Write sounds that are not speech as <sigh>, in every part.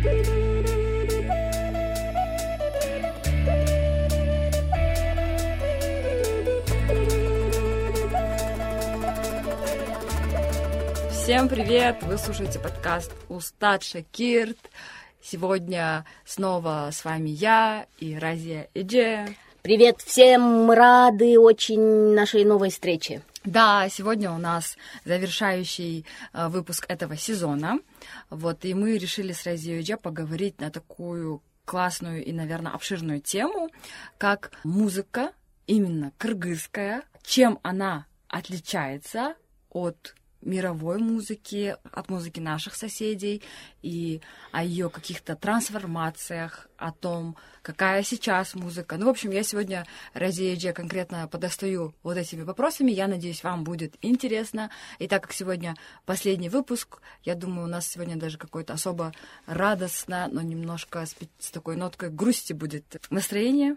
Всем привет! Вы слушаете подкаст Устат Шакирт. Сегодня снова с вами я и Разия Эдже. Привет всем! Мы рады очень нашей новой встрече. Да, сегодня у нас завершающий э, выпуск этого сезона. Вот, и мы решили с Эдже поговорить на такую классную и, наверное, обширную тему, как музыка, именно кыргызская, чем она отличается от мировой музыки, от музыки наших соседей и о ее каких-то трансформациях, о том, какая сейчас музыка. Ну, в общем, я сегодня Разия конкретно подостаю вот этими вопросами. Я надеюсь, вам будет интересно. И так как сегодня последний выпуск, я думаю, у нас сегодня даже какое-то особо радостно, но немножко с, с такой ноткой грусти будет настроение.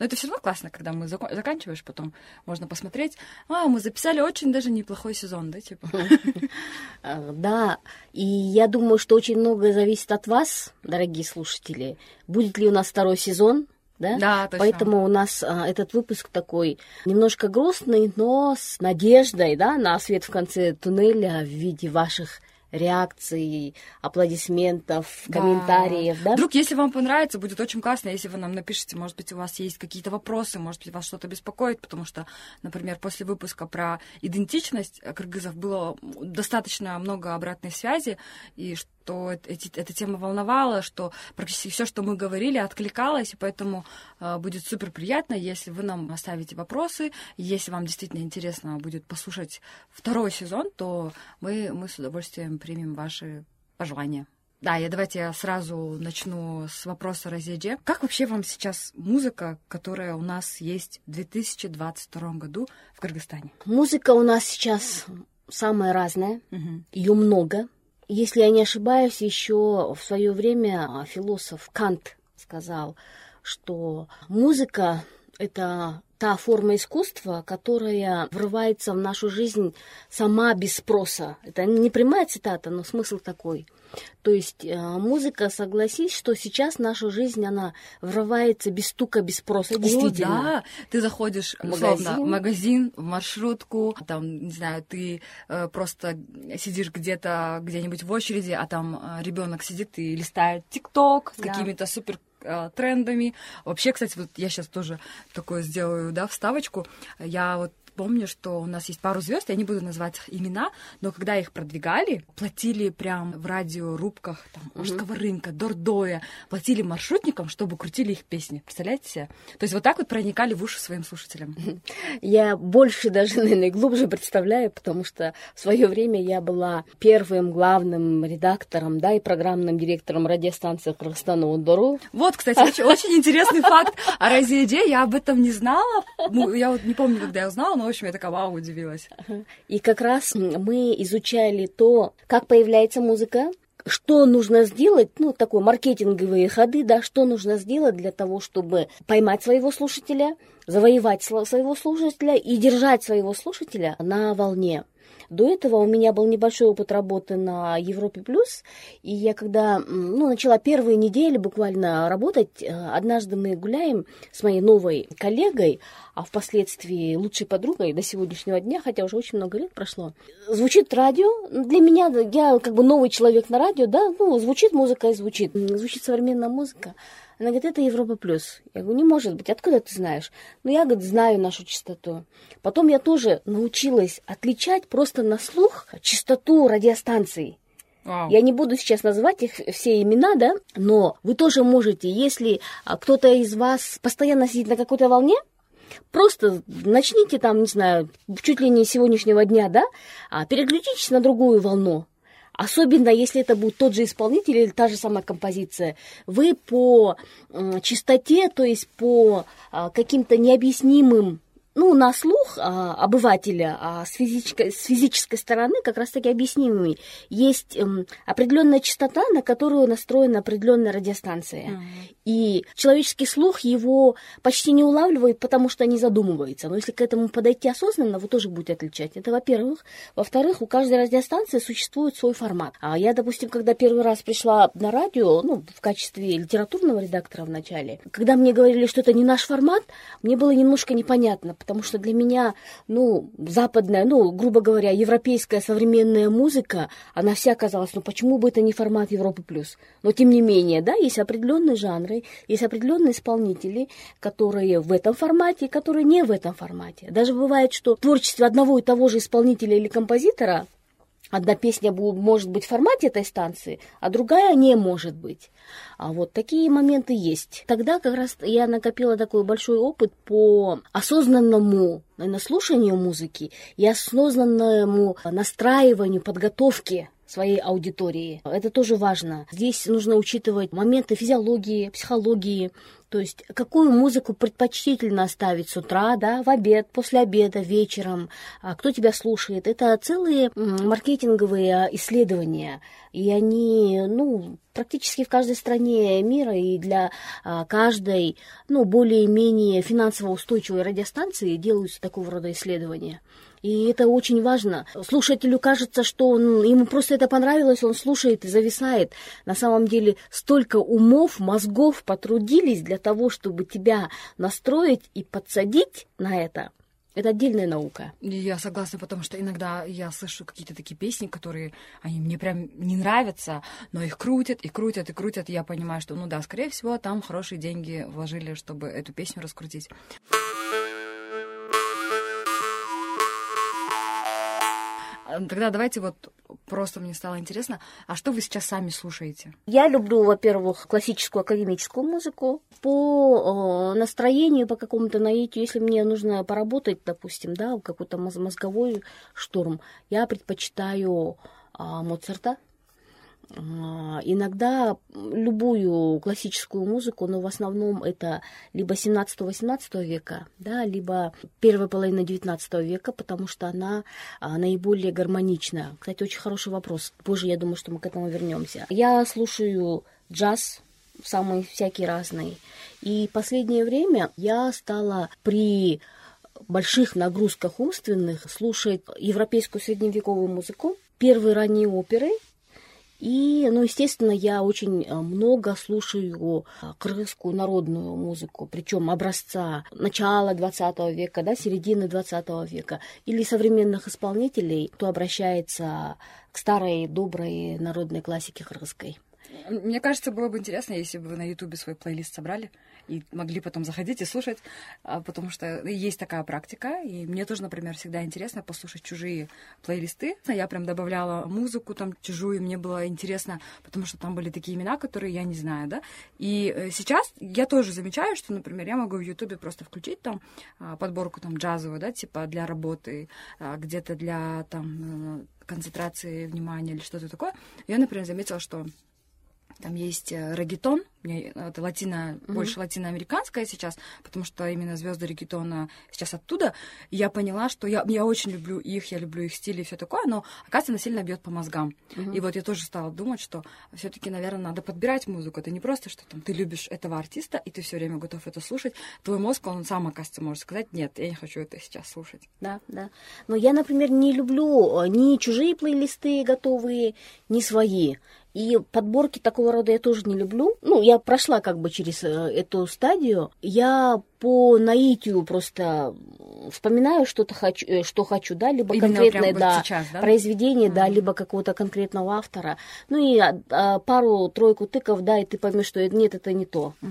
Но это все равно классно, когда мы зак- заканчиваешь, потом можно посмотреть. А, мы записали очень даже неплохой сезон, да, типа? <laughs> А, да, и я думаю, что очень многое зависит от вас, дорогие слушатели. Будет ли у нас второй сезон, да? Да, точно. Поэтому у нас а, этот выпуск такой немножко грустный, но с надеждой, да, на свет в конце туннеля в виде ваших реакций, аплодисментов, Да. комментариев, да? Вдруг, если вам понравится, будет очень классно, если вы нам напишите, может быть, у вас есть какие-то вопросы, может быть, вас что-то беспокоит, потому что, например, после выпуска про идентичность кыргызов было достаточно много обратной связи, и что эти, эта тема волновала, что практически все, что мы говорили, откликалось, и поэтому э, будет супер приятно, если вы нам оставите вопросы. Если вам действительно интересно будет послушать второй сезон, то мы, мы с удовольствием примем ваши пожелания. Да, я давайте я сразу начну с вопроса Розеде. Как вообще вам сейчас музыка, которая у нас есть в 2022 году в Кыргызстане? Музыка у нас сейчас самая разная, Мгм. ее много. Если я не ошибаюсь, еще в свое время а, философ Кант сказал, что музыка это та форма искусства, которая врывается в нашу жизнь сама без спроса. Это не прямая цитата, но смысл такой. То есть э, музыка, согласись, что сейчас наша жизнь, она врывается без стука, без спроса. Действительно. О, да, ты заходишь В условно, магазин. в магазин, в маршрутку, там, не знаю, ты э, просто сидишь где-то, где-нибудь в очереди, а там ребенок сидит и листает ТикТок с Да. какими-то супер э, трендами. Вообще, кстати, вот я сейчас тоже такое сделаю, да, вставочку. Я вот помню, что у нас есть пару звезд, я не буду называть имена, но когда их продвигали, платили прям в радиорубках там, Ожского рынка, Дордоя, платили маршрутникам, чтобы крутили их песни. Представляете себе? То есть вот так вот проникали в уши своим слушателям. <laughs> Я больше даже, наверное, глубже представляю, потому что в свое время я была первым главным редактором, да, и программным директором радиостанции Кыргызстана Ондору. Вот, кстати, очень, очень интересный факт о Розеде. Я об этом не знала. Ну, я вот не помню, когда я узнала, но, общем, я такая, вау, удивилась. И как раз мы изучали то, как появляется музыка, что нужно сделать, ну, такой маркетинговые ходы, да, что нужно сделать для того, чтобы поймать своего слушателя, завоевать сво- своего слушателя и держать своего слушателя на волне. До этого у меня был небольшой опыт работы на Европе Плюс, и я когда ну, начала первые недели буквально работать, э, однажды мы гуляем с моей новой коллегой, а впоследствии лучшей подругой до сегодняшнего дня, хотя уже очень много лет прошло. Звучит радио, для меня, я как бы новый человек на радио, да, ну, звучит музыка и звучит, звучит современная музыка. Она говорит, это Европа Плюс. Я говорю, не может быть, откуда ты знаешь? Ну, я, говорит, знаю нашу частоту. Потом я тоже научилась отличать просто на слух частоту радиостанций. Я не буду сейчас называть их все имена, да, но вы тоже можете, если а, кто-то из вас постоянно сидит на какой-то волне, просто начните там, не знаю, чуть ли не сегодняшнего дня, да, а, переключитесь на другую волну. Особенно, если это будет тот же исполнитель или та же самая композиция. Вы по м, частоте, то есть по а, каким-то необъяснимым ну, на слух а, обывателя, а с физической, с физической стороны как раз-таки объяснимыми. Есть эм, определенная частота, на которую настроена определенная радиостанция. Mm-hmm. И человеческий слух его почти не улавливает, потому что не задумывается. Но если к этому подойти осознанно, вы тоже будете отличать. Это во-первых. Во-вторых, у каждой радиостанции существует свой формат. А я, допустим, когда первый раз пришла на радио, ну, в качестве литературного редактора в начале, когда мне говорили, что это не наш формат, мне было немножко непонятно, потому что для меня, ну, западная, ну, грубо говоря, европейская современная музыка, она вся казалась, ну, почему бы это не формат Европы плюс? Но, тем не менее, да, есть определенные жанры, есть определенные исполнители, которые в этом формате, которые не в этом формате. Даже бывает, что в творчестве одного и того же исполнителя или композитора Одна песня может быть в формате этой станции, а другая не может быть. А вот такие моменты есть. Тогда как раз я накопила такой большой опыт по осознанному наверное, слушанию музыки и осознанному настраиванию, подготовке своей аудитории. Это тоже важно. Здесь нужно учитывать моменты физиологии, психологии, то есть какую музыку предпочтительно оставить с утра, да, в обед, после обеда, вечером, а кто тебя слушает. Это целые маркетинговые исследования, и они, ну, практически в каждой стране мира и для а, каждой, ну, более-менее финансово устойчивой радиостанции делаются такого рода исследования. И это очень важно. Слушателю кажется, что он, ему просто это понравилось, он слушает и зависает. На самом деле столько умов, мозгов потрудились для того, чтобы тебя настроить и подсадить на это. Это отдельная наука. Я согласна, потому что иногда я слышу какие-то такие песни, которые они мне прям не нравятся, но их крутят и крутят и крутят. И я понимаю, что, ну да, скорее всего, там хорошие деньги вложили, чтобы эту песню раскрутить. Тогда давайте вот просто мне стало интересно, а что вы сейчас сами слушаете? Я люблю, во-первых, классическую академическую музыку. По э, настроению, по какому-то наитию, если мне нужно поработать, допустим, да, какой-то мозговой штурм, я предпочитаю э, Моцарта, а, иногда любую классическую музыку, но в основном это либо 17-18 века, да, либо первая половина 19 века, потому что она а, наиболее гармонична. Кстати, очень хороший вопрос. Позже я думаю, что мы к этому вернемся. Я слушаю джаз, самый всякий разный. И последнее время я стала при больших нагрузках умственных слушать европейскую средневековую музыку, первые ранние оперы – и, ну, естественно, я очень э, много слушаю э, кыргызскую народную музыку, причем образца начала 20 века, да, середины 20 века, или современных исполнителей, кто обращается к старой доброй народной классике кыргызской. Мне кажется, было бы интересно, если бы вы на Ютубе свой плейлист собрали и могли потом заходить и слушать, а, потому что есть такая практика, и мне тоже, например, всегда интересно послушать чужие плейлисты. Я прям добавляла музыку там чужую, мне было интересно, потому что там были такие имена, которые я не знаю, да. И э, сейчас я тоже замечаю, что, например, я могу в Ютубе просто включить там а, подборку там джазовую, да, типа для работы, а, где-то для там э, концентрации внимания или что-то такое. Я, например, заметила, что там есть э, регетон, это латино, mm-hmm. больше латиноамериканская сейчас, потому что именно звезды регетона сейчас оттуда. И я поняла, что я, я очень люблю их, я люблю их стиль и все такое, но, оказывается, она сильно бьет по мозгам. Mm-hmm. И вот я тоже стала думать, что все-таки, наверное, надо подбирать музыку. Это не просто, что там ты любишь этого артиста, и ты все время готов это слушать. Твой мозг, он сам, оказывается, может сказать, нет, я не хочу это сейчас слушать. Да, да. Но я, например, не люблю э, ни чужие плейлисты готовые, ни свои. И подборки такого рода я тоже не люблю. Ну, я прошла как бы через э, эту стадию. Я по наитию просто вспоминаю что-то хочу, э, что хочу, да, либо Именно конкретное, да, сейчас, да, произведение, mm-hmm. да, либо какого-то конкретного автора. Ну и а, а, пару-тройку тыков, да, и ты поймешь, что нет, это не то. Mm-hmm.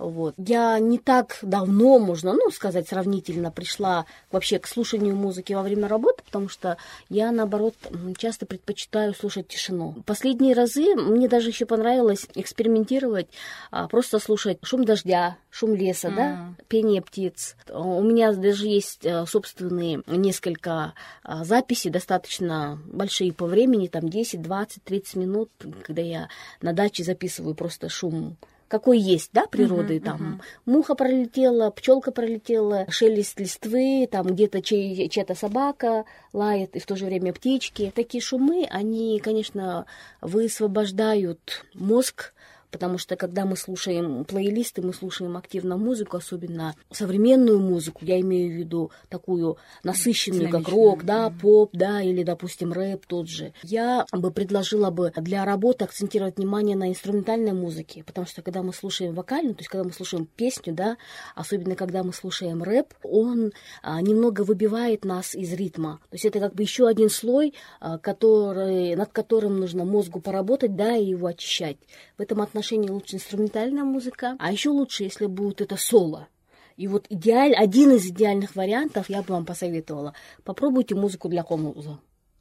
Вот. Я не так давно, можно, ну, сказать, сравнительно пришла вообще к слушанию музыки во время работы, потому что я, наоборот, часто предпочитаю слушать тишину. Последние разы мне даже еще понравилось экспериментировать, а, просто слушать шум дождя, шум леса, mm. да, пение птиц. У меня даже есть э, собственные несколько а, записей, достаточно большие по времени, там 10, 20, 30 минут, когда я на даче записываю просто шум какой есть, да, природы, uh-huh, там uh-huh. муха пролетела, пчелка пролетела, шелест листвы, там где-то чей, чья-то собака лает, и в то же время птички. Такие шумы, они, конечно, высвобождают мозг потому что когда мы слушаем плейлисты, мы слушаем активно музыку, особенно современную музыку, я имею в виду такую насыщенную, как рок, да, поп, да, или, допустим, рэп тот же. Я бы предложила бы для работы акцентировать внимание на инструментальной музыке, потому что когда мы слушаем вокальную, то есть когда мы слушаем песню, да, особенно когда мы слушаем рэп, он а, немного выбивает нас из ритма. То есть это как бы еще один слой, а, который, над которым нужно мозгу поработать, да, и его очищать. В этом отношении отношении лучше инструментальная музыка, а еще лучше, если будет это соло. И вот идеаль, один из идеальных вариантов я бы вам посоветовала. Попробуйте музыку для комуза.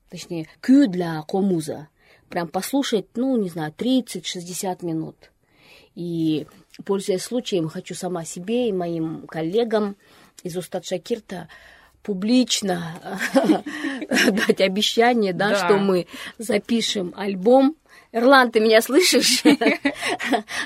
Точнее, кю для комуза. Прям послушать, ну, не знаю, 30-60 минут. И, пользуясь случаем, хочу сама себе и моим коллегам из Устат Шакирта публично <laughs> дать обещание, да, что мы запишем альбом Эрлан, ты меня слышишь?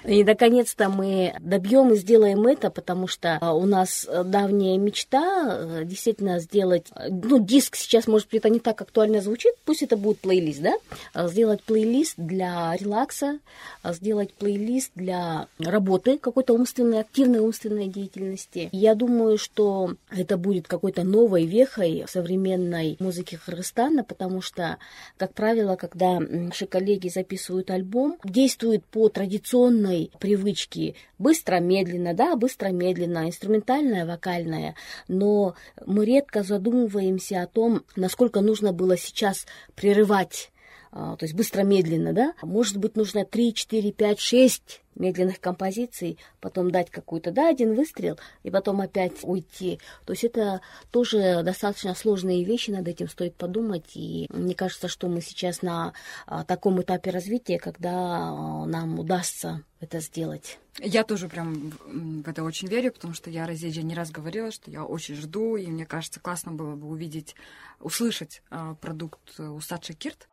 И, наконец-то, мы добьем и сделаем это, потому что а, у нас давняя мечта э, действительно сделать... Ну, диск сейчас, может быть, это не так актуально звучит, пусть это будет плейлист, да? А, сделать плейлист для релакса, а, сделать плейлист для работы, какой-то умственной, активной умственной деятельности. Я думаю, что это будет какой-то новой вехой современной музыки Кыргызстана, потому что, как правило, когда наши коллеги записывают записывают альбом, действуют по традиционной привычке. Быстро-медленно, да, быстро-медленно, инструментальная, вокальная, но мы редко задумываемся о том, насколько нужно было сейчас прерывать то есть быстро-медленно, да, может быть, нужно 3, 4, 5, 6 медленных композиций, потом дать какую-то, да, один выстрел, и потом опять уйти. То есть это тоже достаточно сложные вещи, над этим стоит подумать, и мне кажется, что мы сейчас на а, таком этапе развития, когда а, нам удастся это сделать. Я тоже прям в это очень верю, потому что я Розеджа не раз говорила, что я очень жду, и мне кажется, классно было бы увидеть, услышать продукт Усад Шакирт.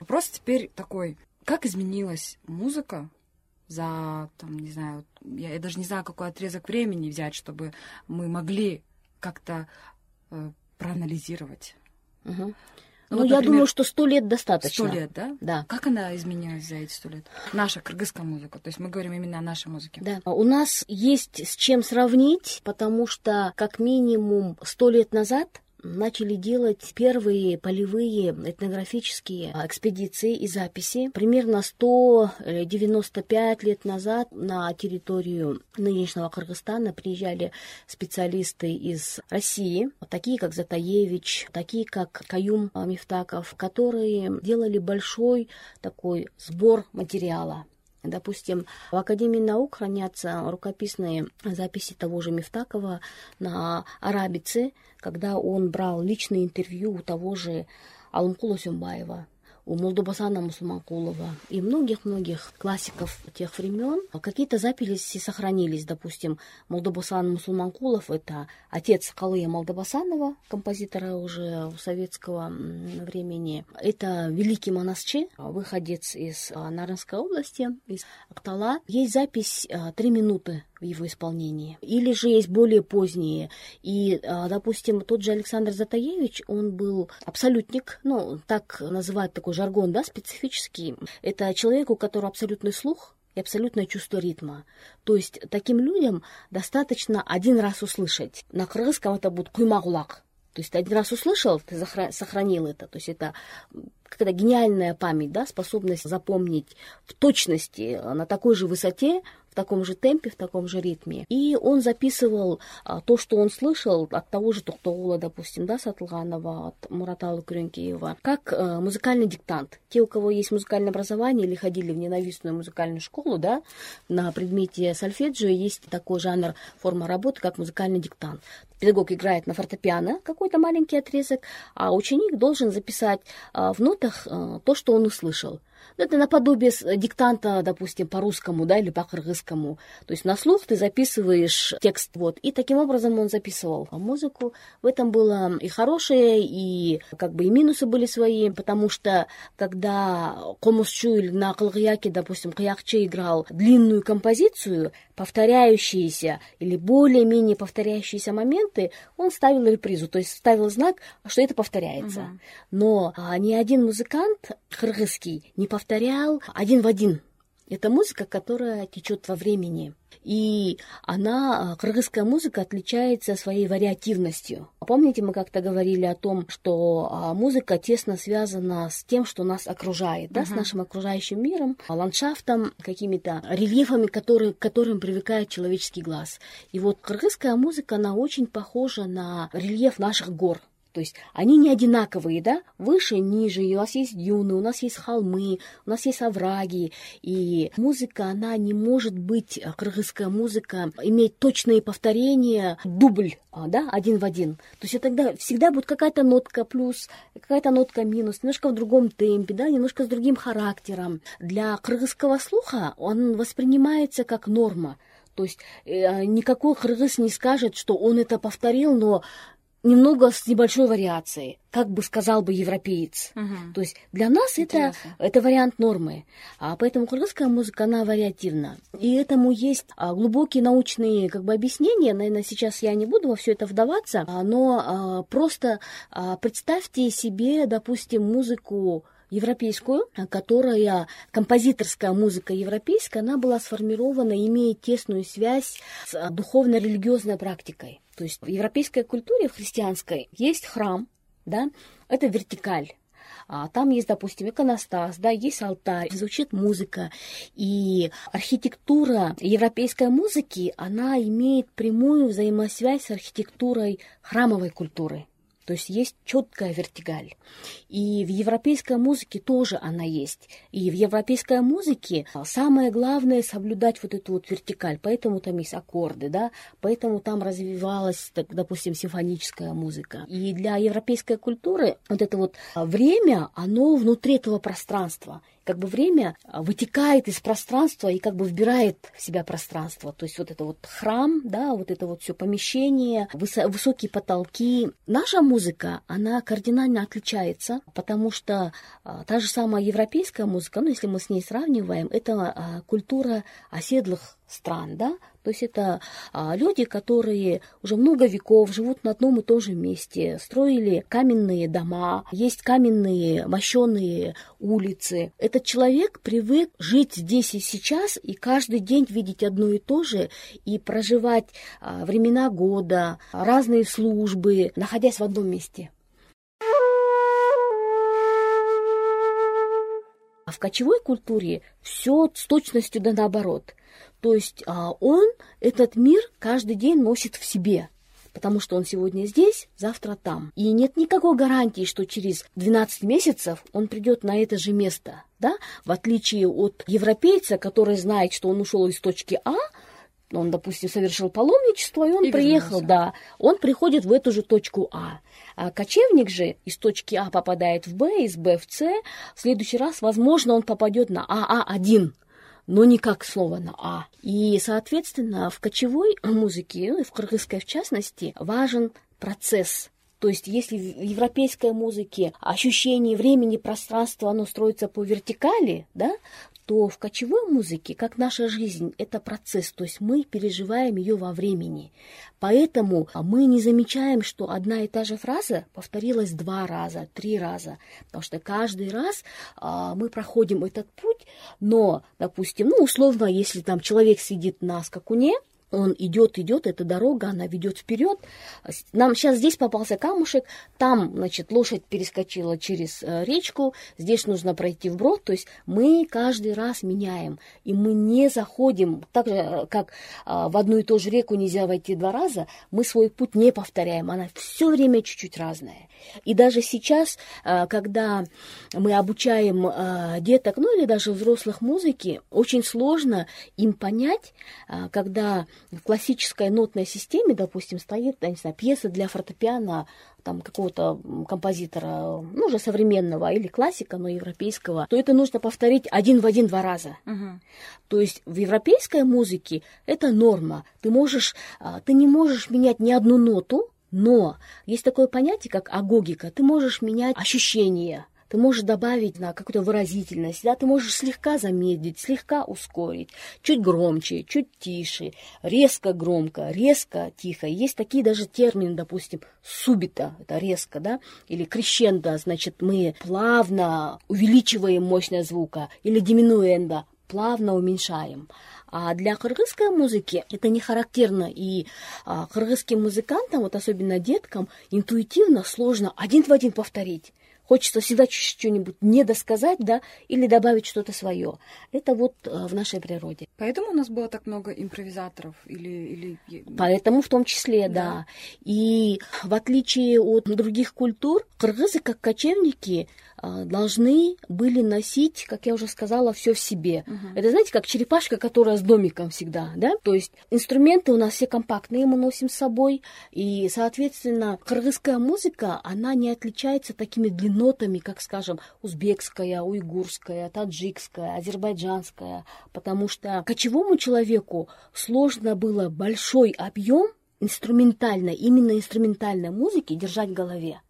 Вопрос теперь такой, как изменилась музыка за, там, не знаю, я, я даже не знаю, какой отрезок времени взять, чтобы мы могли как-то э, проанализировать. Угу. Ну, ну вот, я например, думаю, что сто лет достаточно. Сто лет, да? Да. Как она изменилась за эти сто лет? Наша кыргызская музыка. То есть мы говорим именно о нашей музыке. Да. У нас есть с чем сравнить, потому что как минимум сто лет назад начали делать первые полевые этнографические экспедиции и записи. Примерно 195 лет назад на территорию нынешнего Кыргызстана приезжали специалисты из России, такие как Затаевич, такие как Каюм Мифтаков, которые делали большой такой сбор материала Допустим, в Академии наук хранятся рукописные записи того же Мифтакова на арабице, когда он брал личное интервью у того же Алымкула Сюмбаева у Молдобасана Мусумакулова и многих-многих классиков тех времен. Какие-то записи сохранились, допустим, Молдобасан Мусумакулов – это отец Калыя Молдобасанова, композитора уже советского времени. Это великий монасчи, выходец из а, Нарынской области, из Актала. Есть запись а, «Три минуты» в его исполнении. Или же есть более поздние. И, а, допустим, тот же Александр Затаевич, он был абсолютник, ну, так называют такой жаргон, да, специфический. Это человек, у которого абсолютный слух, и абсолютное чувство ритма. То есть таким людям достаточно один раз услышать. На крымском это будет куймагулак. То есть ты один раз услышал, ты сохранил это. То есть это какая-то гениальная память, да, способность запомнить в точности на такой же высоте в таком же темпе, в таком же ритме. И он записывал а, то, что он слышал от того же Тухтаула, допустим, да, Сатлганова, от Муратала Крюнкиева, как а, музыкальный диктант. Те, у кого есть музыкальное образование или ходили в ненавистную музыкальную школу, да, на предмете сольфеджио есть такой жанр, форма работы, как музыкальный диктант. Педагог играет на фортепиано какой-то маленький отрезок, а ученик должен записать а, в нотах а, то, что он услышал. Ну, это наподобие диктанта, допустим, по-русскому, да, или по-кыргызскому. То есть на слух ты записываешь текст, вот. И таким образом он записывал музыку. В этом было и хорошее, и как бы и минусы были свои, потому что когда Комусчу или на Калгияке, допустим, Каякче играл длинную композицию, повторяющиеся или более-менее повторяющиеся моменты, он ставил репризу, то есть ставил знак, что это повторяется. Угу. Но а, ни один музыкант кыргызский не повторял один в один. Это музыка, которая течет во времени. И она, а, кыргызская музыка, отличается своей вариативностью. Помните, мы как-то говорили о том, что а, музыка тесно связана с тем, что нас окружает, да, uh-huh. с нашим окружающим миром, ландшафтом, какими-то рельефами, которые, к которым привыкает человеческий глаз. И вот кыргызская музыка, она очень похожа на рельеф наших гор. То есть они не одинаковые, да, выше, ниже, у нас есть дюны, у нас есть холмы, у нас есть овраги, и музыка, она не может быть, э, кыргызская музыка, иметь точные повторения, дубль, а, да, один в один. То есть тогда всегда будет какая-то нотка плюс, какая-то нотка минус, немножко в другом темпе, да, немножко с другим характером. Для кыргызского слуха он воспринимается как норма. То есть э, никакой кыргыз не скажет, что он это повторил, но немного с небольшой вариацией, как бы сказал бы европеец. Угу. То есть для нас это, это вариант нормы. А поэтому кыргызская музыка, она вариативна. И этому есть а, глубокие научные как бы, объяснения. Наверное, сейчас я не буду во все это вдаваться, а, но а, просто а, представьте себе, допустим, музыку европейскую, которая, композиторская музыка европейская, она была сформирована, имея тесную связь с духовно-религиозной практикой. То есть в европейской культуре, в христианской, есть храм, да, это вертикаль. А там есть, допустим, иконостас, да, есть алтарь, звучит музыка. И архитектура европейской музыки, она имеет прямую взаимосвязь с архитектурой храмовой культуры. То есть есть четкая вертикаль. И в европейской музыке тоже она есть. И в европейской музыке самое главное соблюдать вот эту вот вертикаль. Поэтому там есть аккорды, да, поэтому там развивалась, так, допустим, симфоническая музыка. И для европейской культуры вот это вот время, оно внутри этого пространства как бы время а, вытекает из пространства и как бы вбирает в себя пространство. То есть вот это вот храм, да, вот это вот все помещение, высо- высокие потолки. Наша музыка, она кардинально отличается, потому что а, та же самая европейская музыка, ну, если мы с ней сравниваем, это а, культура оседлых стран, да, то есть это а, люди, которые уже много веков живут на одном и том же месте, строили каменные дома, есть каменные мощеные улицы. Этот человек привык жить здесь и сейчас и каждый день видеть одно и то же и проживать а, времена года, разные службы, находясь в одном месте. А в кочевой культуре все с точностью да наоборот. То есть а, он этот мир каждый день носит в себе, потому что он сегодня здесь, завтра там. И нет никакой гарантии, что через 12 месяцев он придет на это же место, да, в отличие от европейца, который знает, что он ушел из точки А, он, допустим, совершил паломничество, и он и приехал, вернулся. да, он приходит в эту же точку А. А кочевник же из точки А попадает в Б, из Б в С, в следующий раз, возможно, он попадет на АА1 но не как слово на «а». И, соответственно, в кочевой музыке, ну, в кыргызской в частности, важен процесс то есть, если в европейской музыке ощущение времени, пространства, оно строится по вертикали, да, то в кочевой музыке, как наша жизнь, это процесс, то есть мы переживаем ее во времени. Поэтому мы не замечаем, что одна и та же фраза повторилась два раза, три раза, потому что каждый раз а, мы проходим этот путь, но, допустим, ну, условно, если там человек сидит на скакуне, он идет, идет, эта дорога, она ведет вперед. Нам сейчас здесь попался камушек, там, значит, лошадь перескочила через э, речку, здесь нужно пройти вброд. То есть мы каждый раз меняем, и мы не заходим, так же, э, как э, в одну и ту же реку нельзя войти два раза, мы свой путь не повторяем, она все время чуть-чуть разная. И даже сейчас, когда мы обучаем деток, ну или даже взрослых музыки, очень сложно им понять, когда в классической нотной системе, допустим, стоит, я не знаю, пьеса для фортепиано там какого-то композитора, ну, уже современного или классика, но европейского, то это нужно повторить один в один два раза. Угу. То есть в европейской музыке это норма. Ты можешь, а, ты не можешь менять ни одну ноту, но есть такое понятие, как агогика. Ты можешь менять ощущения, ты можешь добавить на какую-то выразительность, да, ты можешь слегка замедлить, слегка ускорить, чуть громче, чуть тише, резко громко, резко тихо. Есть такие даже термины, допустим, субита, это резко, да, или крещендо, значит, мы плавно увеличиваем мощность звука, или диминуэнда, плавно уменьшаем. А для кыргызской музыки это не характерно. И а, кыргызским музыкантам, вот особенно деткам, интуитивно сложно один в один повторить. Хочется всегда что-нибудь недосказать, да, или добавить что-то свое. Это вот э, в нашей природе. Поэтому у нас было так много импровизаторов или... или... Поэтому в том числе, да. да. И в отличие от других культур, кыргызы, как кочевники, должны были носить, как я уже сказала, все в себе. Uh-huh. Это, знаете, как черепашка, которая с домиком всегда, да? То есть инструменты у нас все компактные, мы носим с собой, и, соответственно, кыргызская музыка, она не отличается такими длиннотами, как, скажем, узбекская, уйгурская, таджикская, азербайджанская, потому что кочевому человеку сложно было большой объем инструментальной, именно инструментальной музыки держать в голове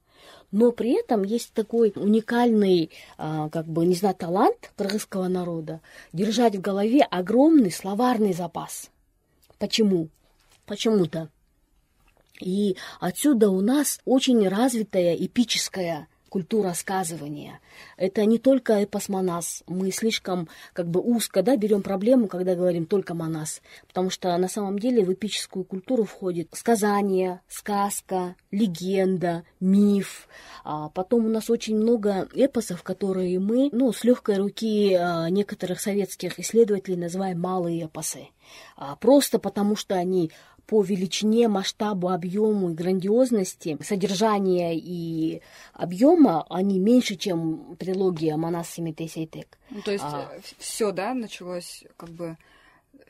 но при этом есть такой уникальный, а, как бы, не знаю, талант кыргызского народа держать в голове огромный словарный запас. Почему? Почему-то. И отсюда у нас очень развитая эпическая культура сказывания. Это не только эпос Манас. Мы слишком как бы узко да, берем проблему, когда говорим только Манас. Потому что на самом деле в эпическую культуру входит сказание, сказка, легенда, миф. А потом у нас очень много эпосов, которые мы ну, с легкой руки а, некоторых советских исследователей называем малые эпосы. А, просто потому что они по величине, масштабу, объему и грандиозности содержания и объема они меньше, чем трилогия Манас Семитесейтек. Ну, то есть а, все, да, началось как бы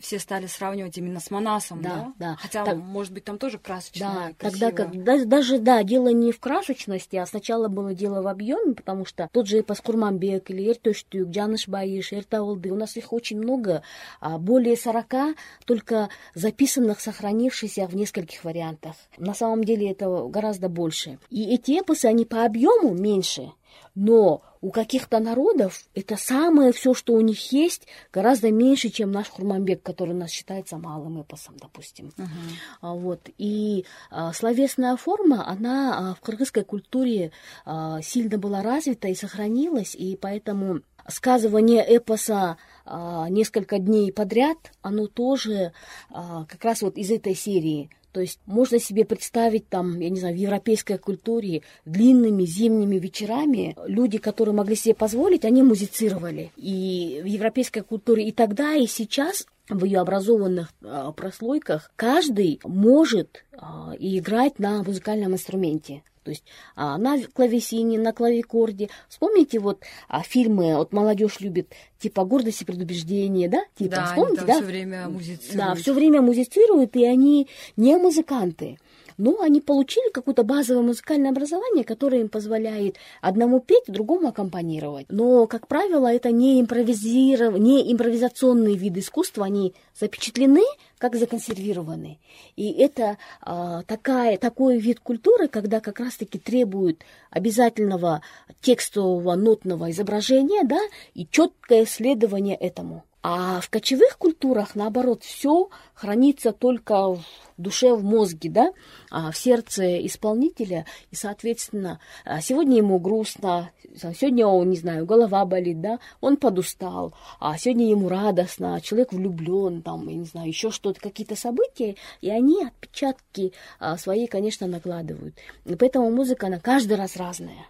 все стали сравнивать именно с Манасом, да? Да, да. Хотя, так, может быть, там тоже красочно. Да, тогда как да, даже, да, дело не в красочности, а сначала было дело в объеме, потому что тот же эпос Курманбек или Эртөштюк, Джаныш Баиш, Эртаулды, у нас их очень много, а более 40 только записанных, сохранившихся в нескольких вариантах. На самом деле это гораздо больше. И эти эпосы, они по объему меньше, но у каких-то народов это самое все, что у них есть, гораздо меньше, чем наш Хурманбек, который у нас считается малым эпосом, допустим. Uh-huh. Вот. И а, словесная форма, она а, в кыргызской культуре а, сильно была развита и сохранилась, и поэтому сказывание эпоса а, несколько дней подряд, оно тоже а, как раз вот из этой серии – то есть можно себе представить там, я не знаю, в европейской культуре длинными зимними вечерами люди, которые могли себе позволить, они музицировали. И в европейской культуре и тогда, и сейчас в ее образованных а, прослойках каждый может а, играть на музыкальном инструменте. То есть а, на клавесине, на клавикорде. Вспомните вот а, фильмы, вот молодежь любит, типа «Гордость и предубеждение», да? Типа, да, вспомните, да? все время музицируют. Да, все время музицируют, и они не музыканты но они получили какое-то базовое музыкальное образование, которое им позволяет одному петь, другому аккомпанировать. Но, как правило, это не, импровизиров... не импровизационные виды искусства, они запечатлены, как законсервированы. И это а, такая, такой вид культуры, когда как раз-таки требует обязательного текстового нотного изображения, да, и четкое следование этому. А в кочевых культурах, наоборот, все хранится только в душе, в мозге, да, а в сердце исполнителя. И, соответственно, а, сегодня ему грустно, сегодня он, не знаю, голова болит, да, он подустал, а сегодня ему радостно, человек влюблен, там, я не знаю, еще что-то, какие-то события, и они отпечатки а, свои, конечно, накладывают. И поэтому музыка, она каждый раз разная.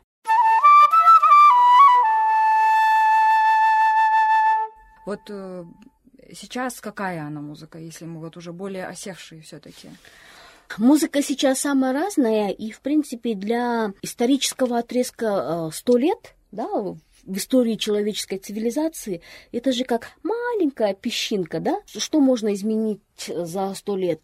Вот э, сейчас какая она музыка, если мы вот уже более осевшие все-таки? Музыка сейчас самая разная, и, в принципе, для исторического отрезка э, сто лет, да, в истории человеческой цивилизации, это же как маленькая песчинка, да? Что можно изменить есть за сто лет.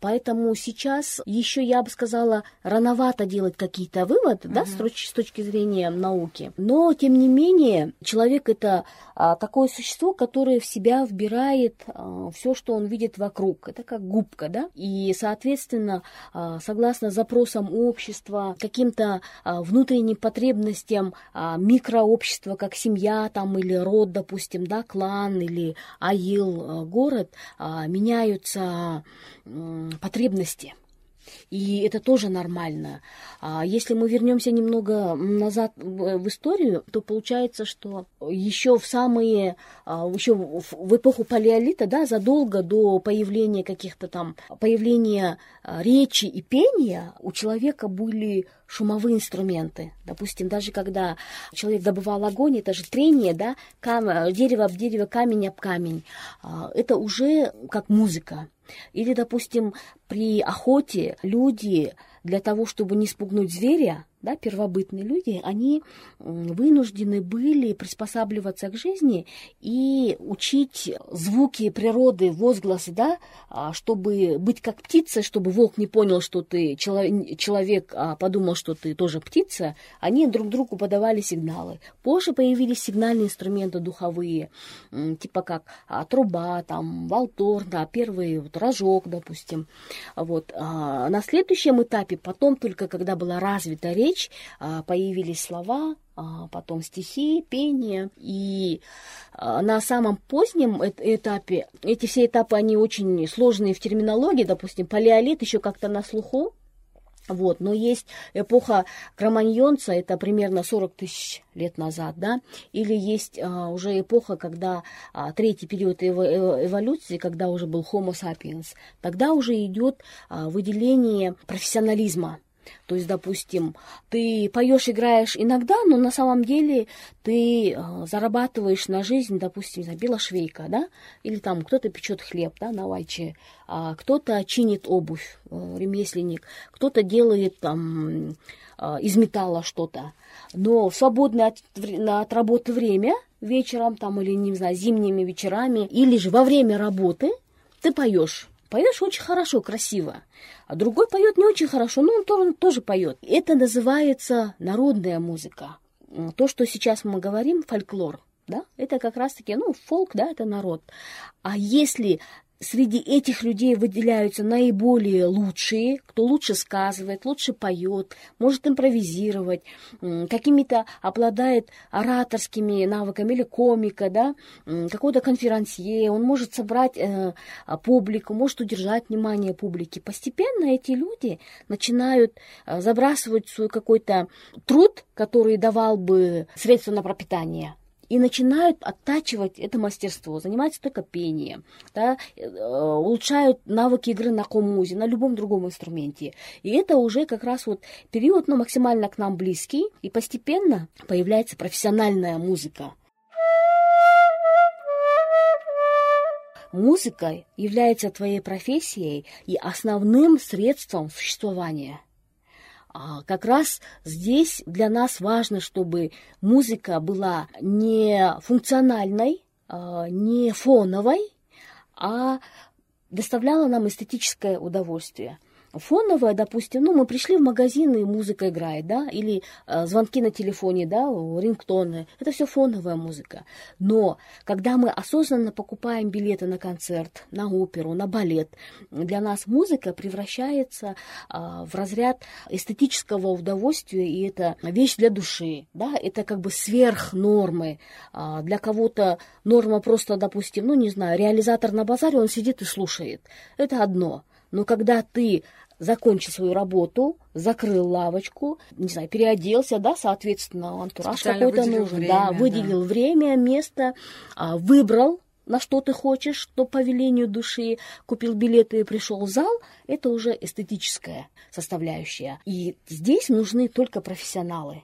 Поэтому сейчас еще, я бы сказала, рановато делать какие-то выводы, да, с точки, с точки зрения науки. Но, тем не менее, человек это а, такое существо, которое в себя вбирает а, все, что он видит вокруг. Это как губка, да. И, соответственно, а, согласно запросам общества, каким-то а, внутренним потребностям а, микрообщества, как семья там или род, допустим, да, клан или аил, а, город, а, меняются потребности. И это тоже нормально. А если мы вернемся немного назад в историю, то получается, что еще в самые, а, еще в эпоху палеолита, да, задолго до появления каких-то там, появления а, речи и пения, у человека были шумовые инструменты. Допустим, даже когда человек добывал огонь, это же трение, да, кам... дерево об дерево, камень об камень, это уже как музыка. Или, допустим, при охоте люди для того, чтобы не спугнуть зверя, да, первобытные люди, они вынуждены были приспосабливаться к жизни и учить звуки природы, возгласы, да, а, чтобы быть как птица, чтобы волк не понял, что ты человек, а подумал, что ты тоже птица, они друг другу подавали сигналы. Позже появились сигнальные инструменты духовые, типа как а, труба, там, валтор, да, первый вот, рожок, допустим. Вот. А на следующем этапе, потом только когда была развита речь, речь, а, появились слова, а, потом стихи, пение. И а, на самом позднем этапе, эти все этапы, они очень сложные в терминологии, допустим, палеолит еще как-то на слуху, вот, но есть эпоха кроманьонца, это примерно 40 тысяч лет назад, да, или есть а, уже эпоха, когда а, третий период эво эволюции, когда уже был Homo sapiens, тогда уже идет а, выделение профессионализма, то есть, допустим, ты поешь, играешь иногда, но на самом деле ты э, зарабатываешь на жизнь, допустим, за белошвейка, да, или там кто-то печет хлеб, да, на вайче, а кто-то чинит обувь, э, ремесленник, кто-то делает там э, из металла что-то. Но в свободное от, от работы время, вечером там или, не знаю, зимними вечерами, или же во время работы ты поешь Поешь очень хорошо, красиво. А другой поет не очень хорошо, но он тоже, тоже поет. Это называется народная музыка. То, что сейчас мы говорим, фольклор, да, это как раз-таки, ну, фолк, да, это народ. А если среди этих людей выделяются наиболее лучшие, кто лучше сказывает, лучше поет, может импровизировать, какими-то обладает ораторскими навыками или комика, да, какой-то конферансье, он может собрать э, публику, может удержать внимание публики. Постепенно эти люди начинают э, забрасывать свой какой-то труд, который давал бы средства на пропитание, и начинают оттачивать это мастерство, занимаются только пением, да, э, улучшают навыки игры на коммузе, на любом другом инструменте. И это уже как раз вот период ну, максимально к нам близкий, и постепенно появляется профессиональная музыка. Музыка является твоей профессией и основным средством существования – как раз здесь для нас важно, чтобы музыка была не функциональной, а, не фоновой, а доставляла нам эстетическое удовольствие фоновая, допустим, ну, мы пришли в магазин, и музыка играет, да, или э, звонки на телефоне, да, рингтоны, это все фоновая музыка. Но когда мы осознанно покупаем билеты на концерт, на оперу, на балет, для нас музыка превращается э, в разряд эстетического удовольствия, и это вещь для души, да, это как бы сверх нормы. Э, для кого-то норма просто, допустим, ну, не знаю, реализатор на базаре, он сидит и слушает. Это одно. Но когда ты закончил свою работу, закрыл лавочку, не знаю, переоделся, да, соответственно, антураж какой-то нужен, время, да, выделил да. время, место, а, выбрал на что ты хочешь, что по велению души, купил билеты и пришел в зал, это уже эстетическая составляющая. И здесь нужны только профессионалы.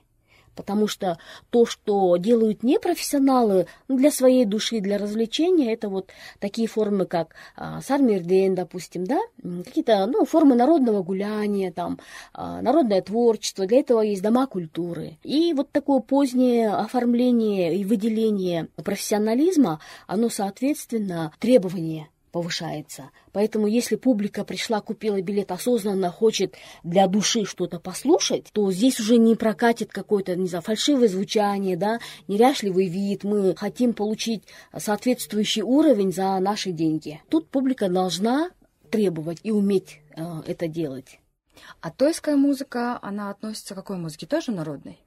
Потому что то, что делают непрофессионалы для своей души, для развлечения, это вот такие формы, как а, сармирден, допустим, да, какие-то ну, формы народного гуляния, там, а, народное творчество, для этого есть дома культуры. И вот такое позднее оформление и выделение профессионализма, оно, соответственно, требование повышается. Поэтому если публика пришла, купила билет, осознанно хочет для души что-то послушать, то здесь уже не прокатит какое-то, не знаю, фальшивое звучание, да, неряшливый вид. Мы хотим получить соответствующий уровень за наши деньги. Тут публика должна требовать и уметь э, это делать. А тойская музыка, она относится к какой музыке? Тоже народной?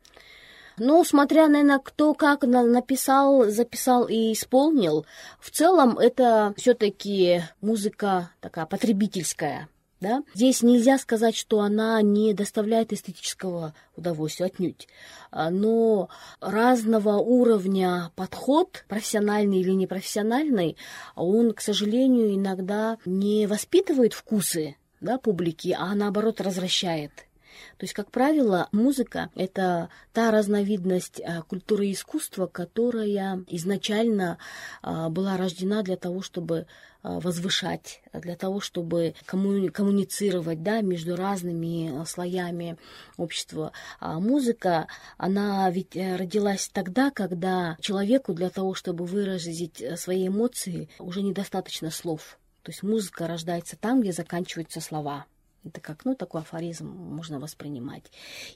Ну, смотря, наверное, кто как написал, записал и исполнил, в целом это все-таки музыка такая потребительская. Да? Здесь нельзя сказать, что она не доставляет эстетического удовольствия, отнюдь. А, но разного уровня подход, профессиональный или непрофессиональный, он, к сожалению, иногда не воспитывает вкусы да, публики, а наоборот развращает. То есть, как правило, музыка — это та разновидность а, культуры и искусства, которая изначально а, была рождена для того, чтобы а, возвышать, для того, чтобы коммуни- коммуницировать да, между разными слоями общества. А музыка, она ведь э, родилась тогда, когда человеку для того, чтобы выразить э, свои эмоции, уже недостаточно слов. То есть музыка рождается там, где заканчиваются слова. Это как, ну, такой афоризм можно воспринимать.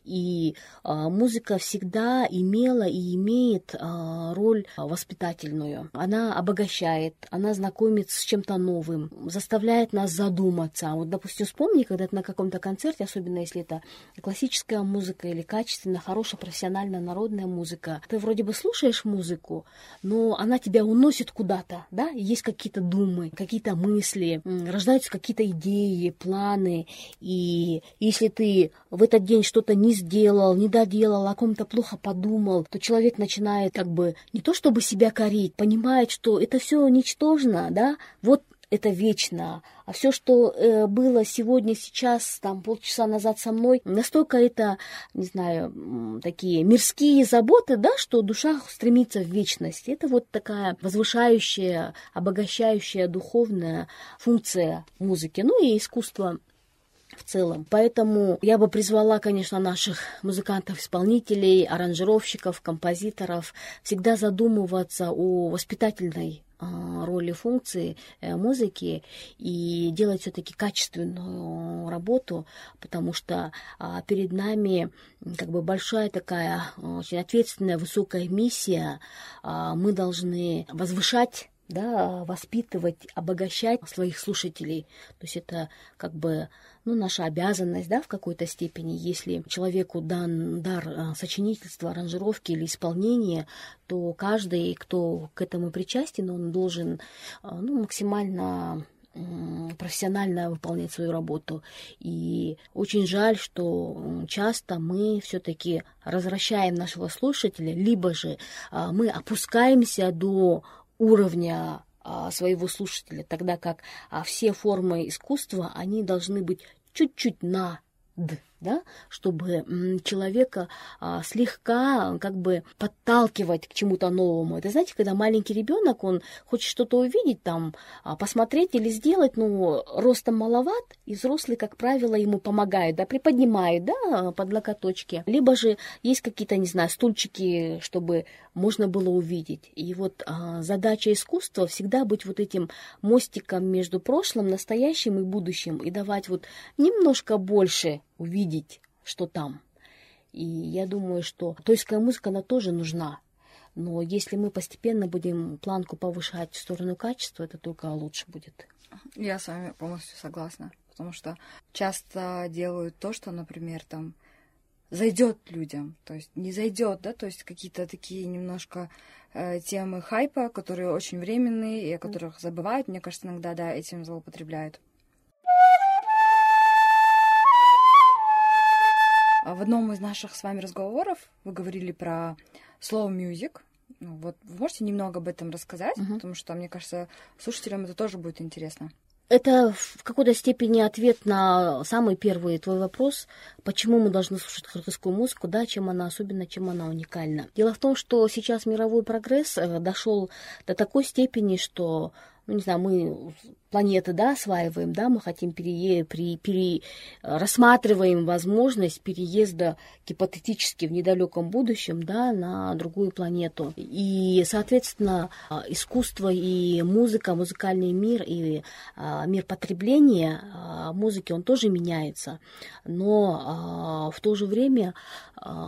И а, музыка всегда имела и имеет а, роль воспитательную. Она обогащает, она знакомит с чем-то новым, заставляет нас задуматься. Вот, допустим, вспомни, когда ты на каком-то концерте, особенно если это классическая музыка или качественная, хорошая, профессиональная, народная музыка, ты вроде бы слушаешь музыку, но она тебя уносит куда-то, да, есть какие-то думы, какие-то мысли, рождаются какие-то идеи, планы, и если ты в этот день что-то не сделал, не доделал, о ком-то плохо подумал, то человек начинает как бы не то чтобы себя корить, понимает, что это все ничтожно, да, вот это вечно. А все, что э, было сегодня, сейчас, там, полчаса назад со мной, настолько это, не знаю, такие мирские заботы, да, что душа стремится в вечность. Это вот такая возвышающая, обогащающая духовная функция музыки, ну и искусства в целом. Поэтому я бы призвала, конечно, наших музыкантов-исполнителей, аранжировщиков, композиторов всегда задумываться о воспитательной а, роли функции э, музыки и делать все-таки качественную работу, потому что а, перед нами как бы большая такая очень ответственная высокая миссия. А, мы должны возвышать да, воспитывать, обогащать своих слушателей. То есть это как бы ну, наша обязанность, да, в какой-то степени. Если человеку дан дар э, сочинительства, аранжировки или исполнения, то каждый, кто к этому причастен, он должен э, ну, максимально профессионально выполнять свою работу. И очень жаль, что часто мы все-таки развращаем нашего слушателя, либо же э, мы опускаемся до уровня а, своего слушателя, тогда как а, все формы искусства, они должны быть чуть-чуть на да, чтобы человека а, слегка как бы подталкивать к чему-то новому. Это знаете, когда маленький ребенок, он хочет что-то увидеть там, посмотреть или сделать, ну, ростом маловат, и взрослый, как правило, ему помогает, да, приподнимает, да, под локоточки. Либо же есть какие-то, не знаю, стульчики, чтобы можно было увидеть. И вот а, задача искусства всегда быть вот этим мостиком между прошлым, настоящим и будущим, и давать вот немножко больше увидеть, что там. И я думаю, что тойская музыка, она тоже нужна. Но если мы постепенно будем планку повышать в сторону качества, это только лучше будет. Я с вами полностью согласна. Потому что часто делают то, что, например, там зайдет людям, то есть не зайдет, да, то есть какие-то такие немножко э, темы хайпа, которые очень временные и о которых забывают, мне кажется, иногда, да, этим злоупотребляют. А в одном из наших с вами разговоров вы говорили про slow music. Ну, вот вы можете немного об этом рассказать, uh-huh. потому что, мне кажется, слушателям это тоже будет интересно. Это в какой-то степени ответ на самый первый твой вопрос, почему мы должны слушать кыргызскую музыку, да, чем она особенно, чем она уникальна. Дело в том, что сейчас мировой прогресс э, дошел до такой степени, что ну, не знаю, мы планеты, да, осваиваем, да, мы хотим перее, при, пере, рассматриваем возможность переезда гипотетически в недалеком будущем, да, на другую планету. И, соответственно, искусство и музыка, музыкальный мир и а, мир потребления музыки, он тоже меняется. Но в то же время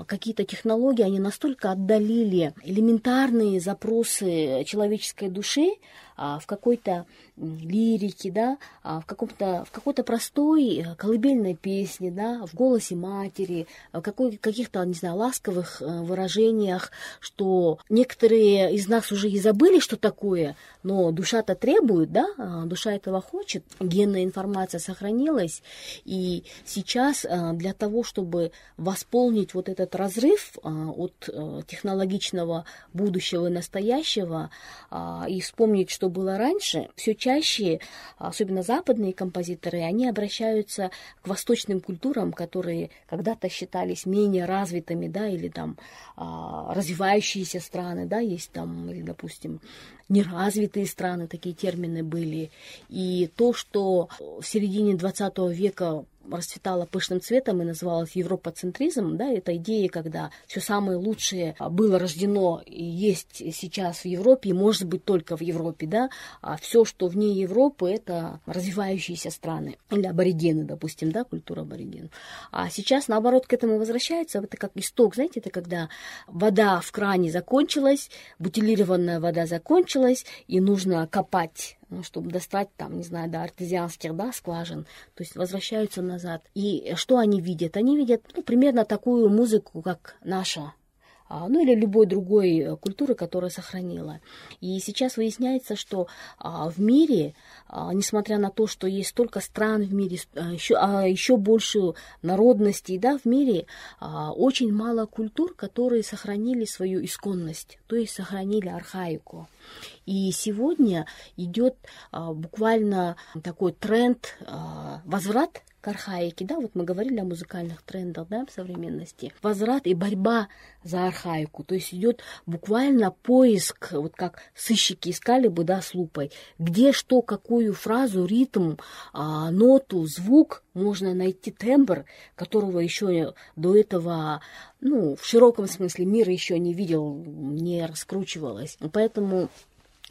какие-то технологии, они настолько отдалили элементарные запросы человеческой души, в какой-то лирике, да, а, в, каком-то, в какой-то простой э, колыбельной песне, да, в голосе матери, в какой, каких-то, не знаю, ласковых э, выражениях, что некоторые из нас уже и забыли, что такое, но душа-то требует, да, а, душа этого хочет, генная информация сохранилась, и сейчас для того, чтобы восполнить вот этот разрыв от э, технологичного будущего и настоящего, и вспомнить, что было раньше, все чаще, особенно западные композиторы, они обращаются к восточным культурам, которые когда-то считались менее развитыми, да, или там а, развивающиеся страны, да, есть там, или, допустим, неразвитые страны, такие термины были. И то, что в середине 20 века расцветала пышным цветом и называлась европоцентризм, да, это идея, когда все самое лучшее было рождено и есть сейчас в Европе, и может быть только в Европе, да, а все, что вне Европы, это развивающиеся страны, или аборигены, допустим, да, культура аборигенов. А сейчас, наоборот, к этому возвращается, это как исток, знаете, это когда вода в кране закончилась, бутилированная вода закончилась, и нужно копать чтобы достать там, не знаю, до артезианских, да, скважин, то есть возвращаются назад. И что они видят? Они видят, ну, примерно такую музыку, как наша, ну или любой другой э, культуры, которая сохранила. И сейчас выясняется, что а, в мире, а, несмотря на то, что есть столько стран в мире, еще, еще больше народностей, да, в мире очень мало культур, которые сохранили свою исконность, то есть сохранили архаику. И сегодня идет буквально такой тренд возврат к архаике, да, вот мы говорили о музыкальных трендах, да, в современности. Возврат и борьба за архаику, то есть идет буквально поиск, вот как сыщики искали бы, да, с лупой, где что, какую фразу, ритм, а, ноту, звук можно найти тембр, которого еще до этого, ну, в широком смысле мира еще не видел, не раскручивалось. Поэтому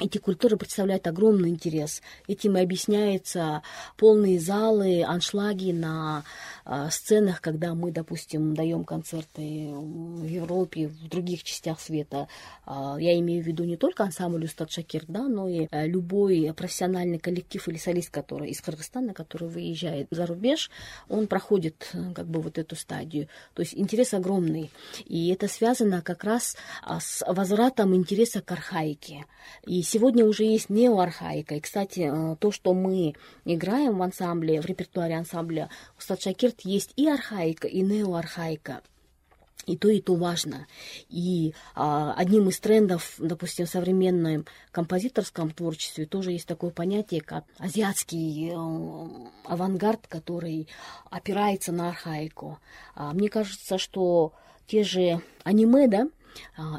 эти культуры представляют огромный интерес. Этим и объясняется полные залы, аншлаги на э, сценах, когда мы, допустим, даем концерты в Европе, в других частях света. Э, я имею в виду не только ансамбль Устат Шакир, да, но и э, любой профессиональный коллектив или солист, который из Кыргызстана, который выезжает за рубеж, он проходит э, как бы вот эту стадию. То есть интерес огромный. И это связано как раз с возвратом интереса к архаике. И сегодня уже есть неоархаика. И, кстати, э, то, что мы играем в ансамбле, в репертуаре ансамбля Устат Шакирт, есть и архаика, и неоархаика. И то, и то важно. И а, одним из трендов, допустим, в современном композиторском творчестве тоже есть такое понятие, как азиатский э, авангард, который опирается на архаику. А, мне кажется, что те же аниме, да,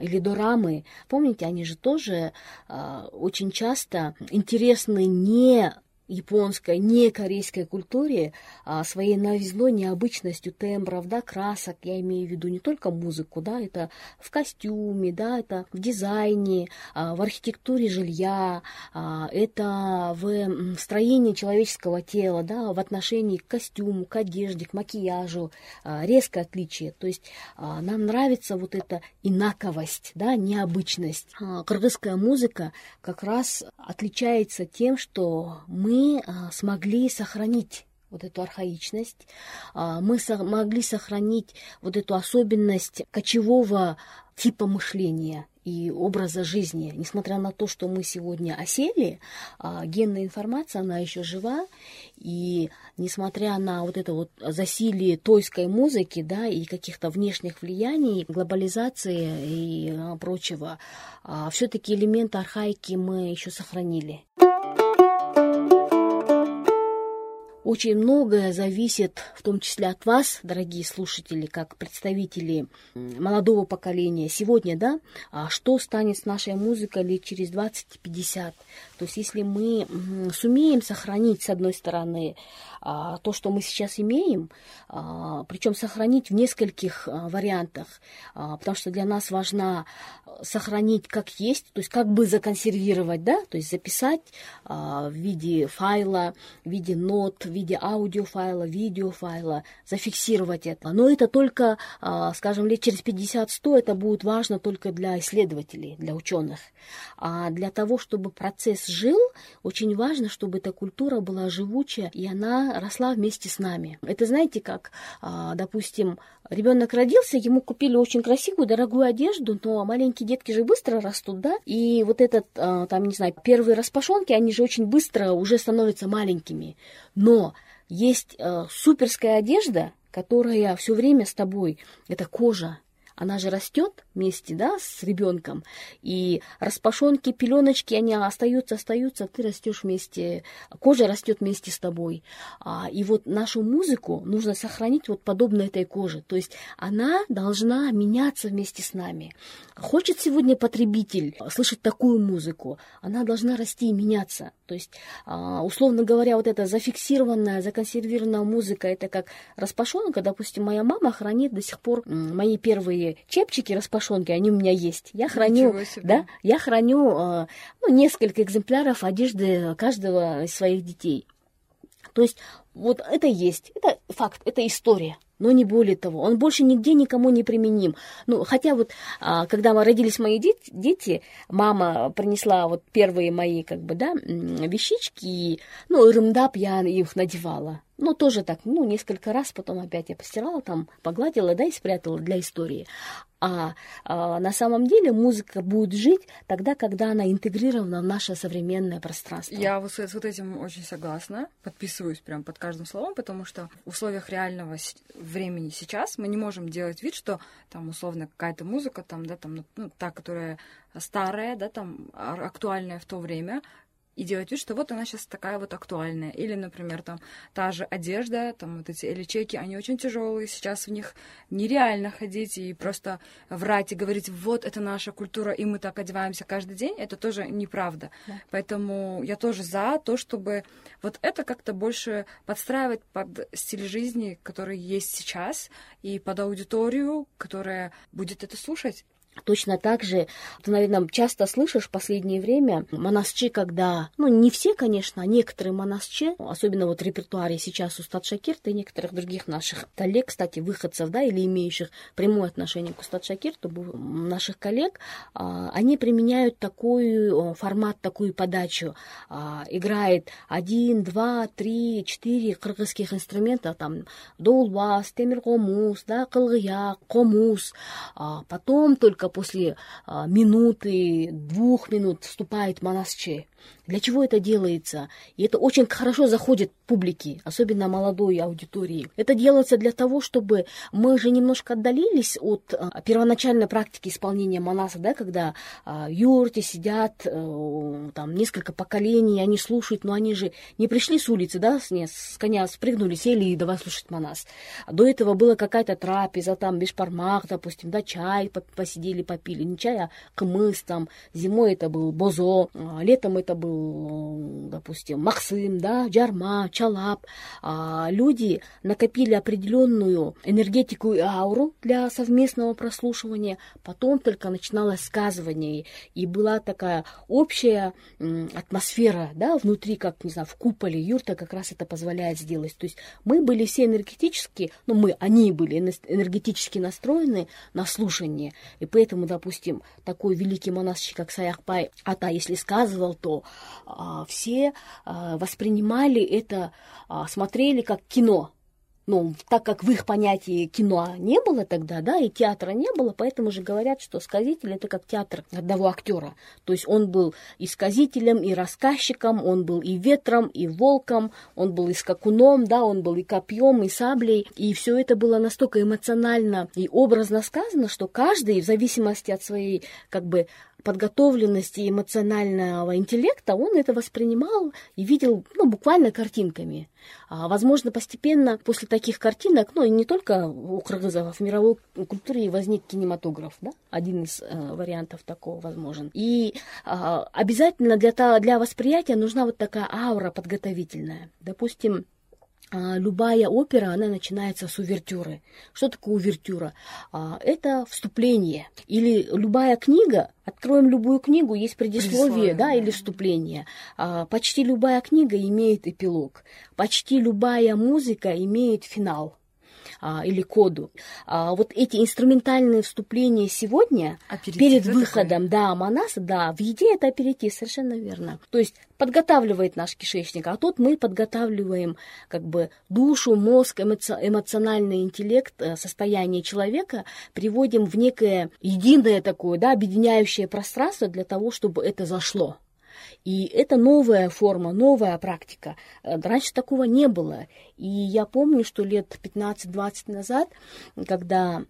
или дорамы, помните, они же тоже а, очень часто интересны не японской, не корейской культуре а, своей новизной, необычностью тембров, да, красок, я имею в виду не только музыку, да, это в костюме, да, это в дизайне, а, в архитектуре жилья, а, это в строении человеческого тела, да, в отношении к костюму, к одежде, к макияжу, а, резкое отличие, то есть нам нравится вот эта инаковость, да, необычность. А, кыргызская музыка как раз отличается тем, что мы а, смогли сохранить вот эту архаичность, а, мы могли сохранить вот эту особенность кочевого типа мышления и образа жизни. Несмотря на то, что мы сегодня осели, а, генная информация, она еще жива, и несмотря на вот это вот засилие тойской музыки, да, и каких-то внешних влияний, глобализации и прочего, все-таки элементы архаики мы еще сохранили. Очень многое зависит, в том числе от вас, дорогие слушатели, как представители молодого поколения. Сегодня, да, а что станет с нашей музыкой лет через 20-50? То есть если мы сумеем сохранить, с одной стороны, а, то, что мы сейчас имеем, а, причем сохранить в нескольких вариантах, потому что для нас важно сохранить как есть, то есть как бы законсервировать, да, то есть записать в виде файла, в виде нот, виде аудиофайла, видеофайла, зафиксировать это. Но это только, а, скажем, лет через 50-100 это будет важно только для исследователей, для ученых. А для того, чтобы процесс жил, очень важно, чтобы эта культура была живучая, и она росла вместе с нами. Это знаете как, а, допустим, ребенок родился, ему купили очень красивую, дорогую одежду, но маленькие детки же быстро растут, да, и вот этот, а, там, не знаю, первые распашонки, они же очень быстро уже становятся маленькими. Но есть э, суперская одежда, которая все время с тобой, это кожа, она же растет вместе, да, с ребенком, и распашонки, пеленочки, они остаются, остаются, ты растешь вместе, кожа растет вместе с тобой. А, и вот нашу музыку нужно сохранить вот подобно этой коже, то есть она должна меняться вместе с нами. Хочет сегодня потребитель слышать такую музыку, она должна расти и меняться. То есть, а, условно говоря, вот эта зафиксированная, законсервированная музыка, это как распашонка, допустим, моя мама хранит до сих пор мои первые чепчики распашонки, они у меня есть. Я храню, да, я храню а, ну, несколько экземпляров одежды каждого из своих детей. То есть вот это есть, это факт, это история но не более того. Он больше нигде никому не применим. Ну, хотя вот, а, когда родились мои дети, мама принесла вот первые мои, как бы, да, вещички, ну, рымдап я их надевала. Ну, тоже так, ну, несколько раз, потом опять я постирала там, погладила, да, и спрятала для истории. А, а на самом деле музыка будет жить тогда, когда она интегрирована в наше современное пространство. Я вот с вот этим очень согласна, подписываюсь прям под каждым словом, потому что в условиях реального времени сейчас мы не можем делать вид, что там условно какая-то музыка, там, да, там, ну, та, которая старая, да, там, а, актуальная в то время, и делать вид, что вот она сейчас такая вот актуальная. Или, например, там та же одежда, там вот эти эличеки, они очень тяжелые, сейчас в них нереально ходить и просто врать и говорить, вот это наша культура, и мы так одеваемся каждый день, это тоже неправда. Да. Поэтому я тоже за то, чтобы вот это как-то больше подстраивать под стиль жизни, который есть сейчас, и под аудиторию, которая будет это слушать. Точно так же, ты, наверное, часто слышишь в последнее время монасчи, когда, ну, не все, конечно, а некоторые монасчи, особенно вот в репертуаре сейчас у Стат Шакирта и некоторых других наших коллег, кстати, выходцев, да, или имеющих прямое отношение к Устат Шакирту, наших коллег, а, они применяют такой формат, такую подачу. А, играет один, два, три, четыре кыргызских инструмента, там, долбас, темиргомус, да, кылгыя, комус, потом только только после а, минуты, двух минут вступает монасче. Для чего это делается? И это очень хорошо заходит публике, особенно молодой аудитории. Это делается для того, чтобы мы же немножко отдалились от а, первоначальной практики исполнения монаса, да, когда а, юрте сидят а, там несколько поколений, они слушают, но они же не пришли с улицы, да, с, не, с коня спрыгнули, сели и давай слушать монас. До этого была какая-то трапеза, там, бешпармах, допустим, да, чай посидели, попили. Не чай, а кмыс там. Зимой это был бозо, а, летом это был, допустим, Максим, да, Джарма, Чалап, а, люди накопили определенную энергетику и ауру для совместного прослушивания, потом только начиналось сказывание, и была такая общая атмосфера, да, внутри, как, не знаю, в куполе юрта как раз это позволяет сделать. То есть мы были все энергетически, ну, мы, они были энергетически настроены на слушание, и поэтому, допустим, такой великий монашек, как Саяхпай Ата, если сказывал, то а, все а, воспринимали это, а, смотрели как кино. Ну, так как в их понятии кино не было тогда, да, и театра не было, поэтому же говорят, что сказитель это как театр одного актера. То есть он был и сказителем, и рассказчиком, он был и ветром, и волком, он был и скакуном, да, он был и копьем, и саблей. И все это было настолько эмоционально и образно сказано, что каждый, в зависимости от своей, как бы, подготовленности эмоционального интеллекта, он это воспринимал и видел ну, буквально картинками. А, возможно, постепенно после таких картинок, ну и не только у кыргызов, а в мировой культуре возник кинематограф, да? один из э, вариантов такого возможен. И э, обязательно для, для восприятия нужна вот такая аура подготовительная. Допустим, любая опера, она начинается с увертюры. Что такое увертюра? А, это вступление. Или любая книга, откроем любую книгу, есть предисловие, предисловие. да, или вступление. А, почти любая книга имеет эпилог. Почти любая музыка имеет финал а, или коду. А, вот эти инструментальные вступления сегодня аперитив, перед выходом, такой? да, Манаса, да, в еде это аперитив, совершенно верно. То есть подготавливает наш кишечник, а тут мы подготавливаем как бы душу, мозг, эмоци- эмоциональный интеллект, э, состояние человека, приводим в некое единое такое, да, объединяющее пространство для того, чтобы это зашло. И это новая форма, новая практика. Э, раньше такого не было. И я помню, что лет 15-20 назад, когда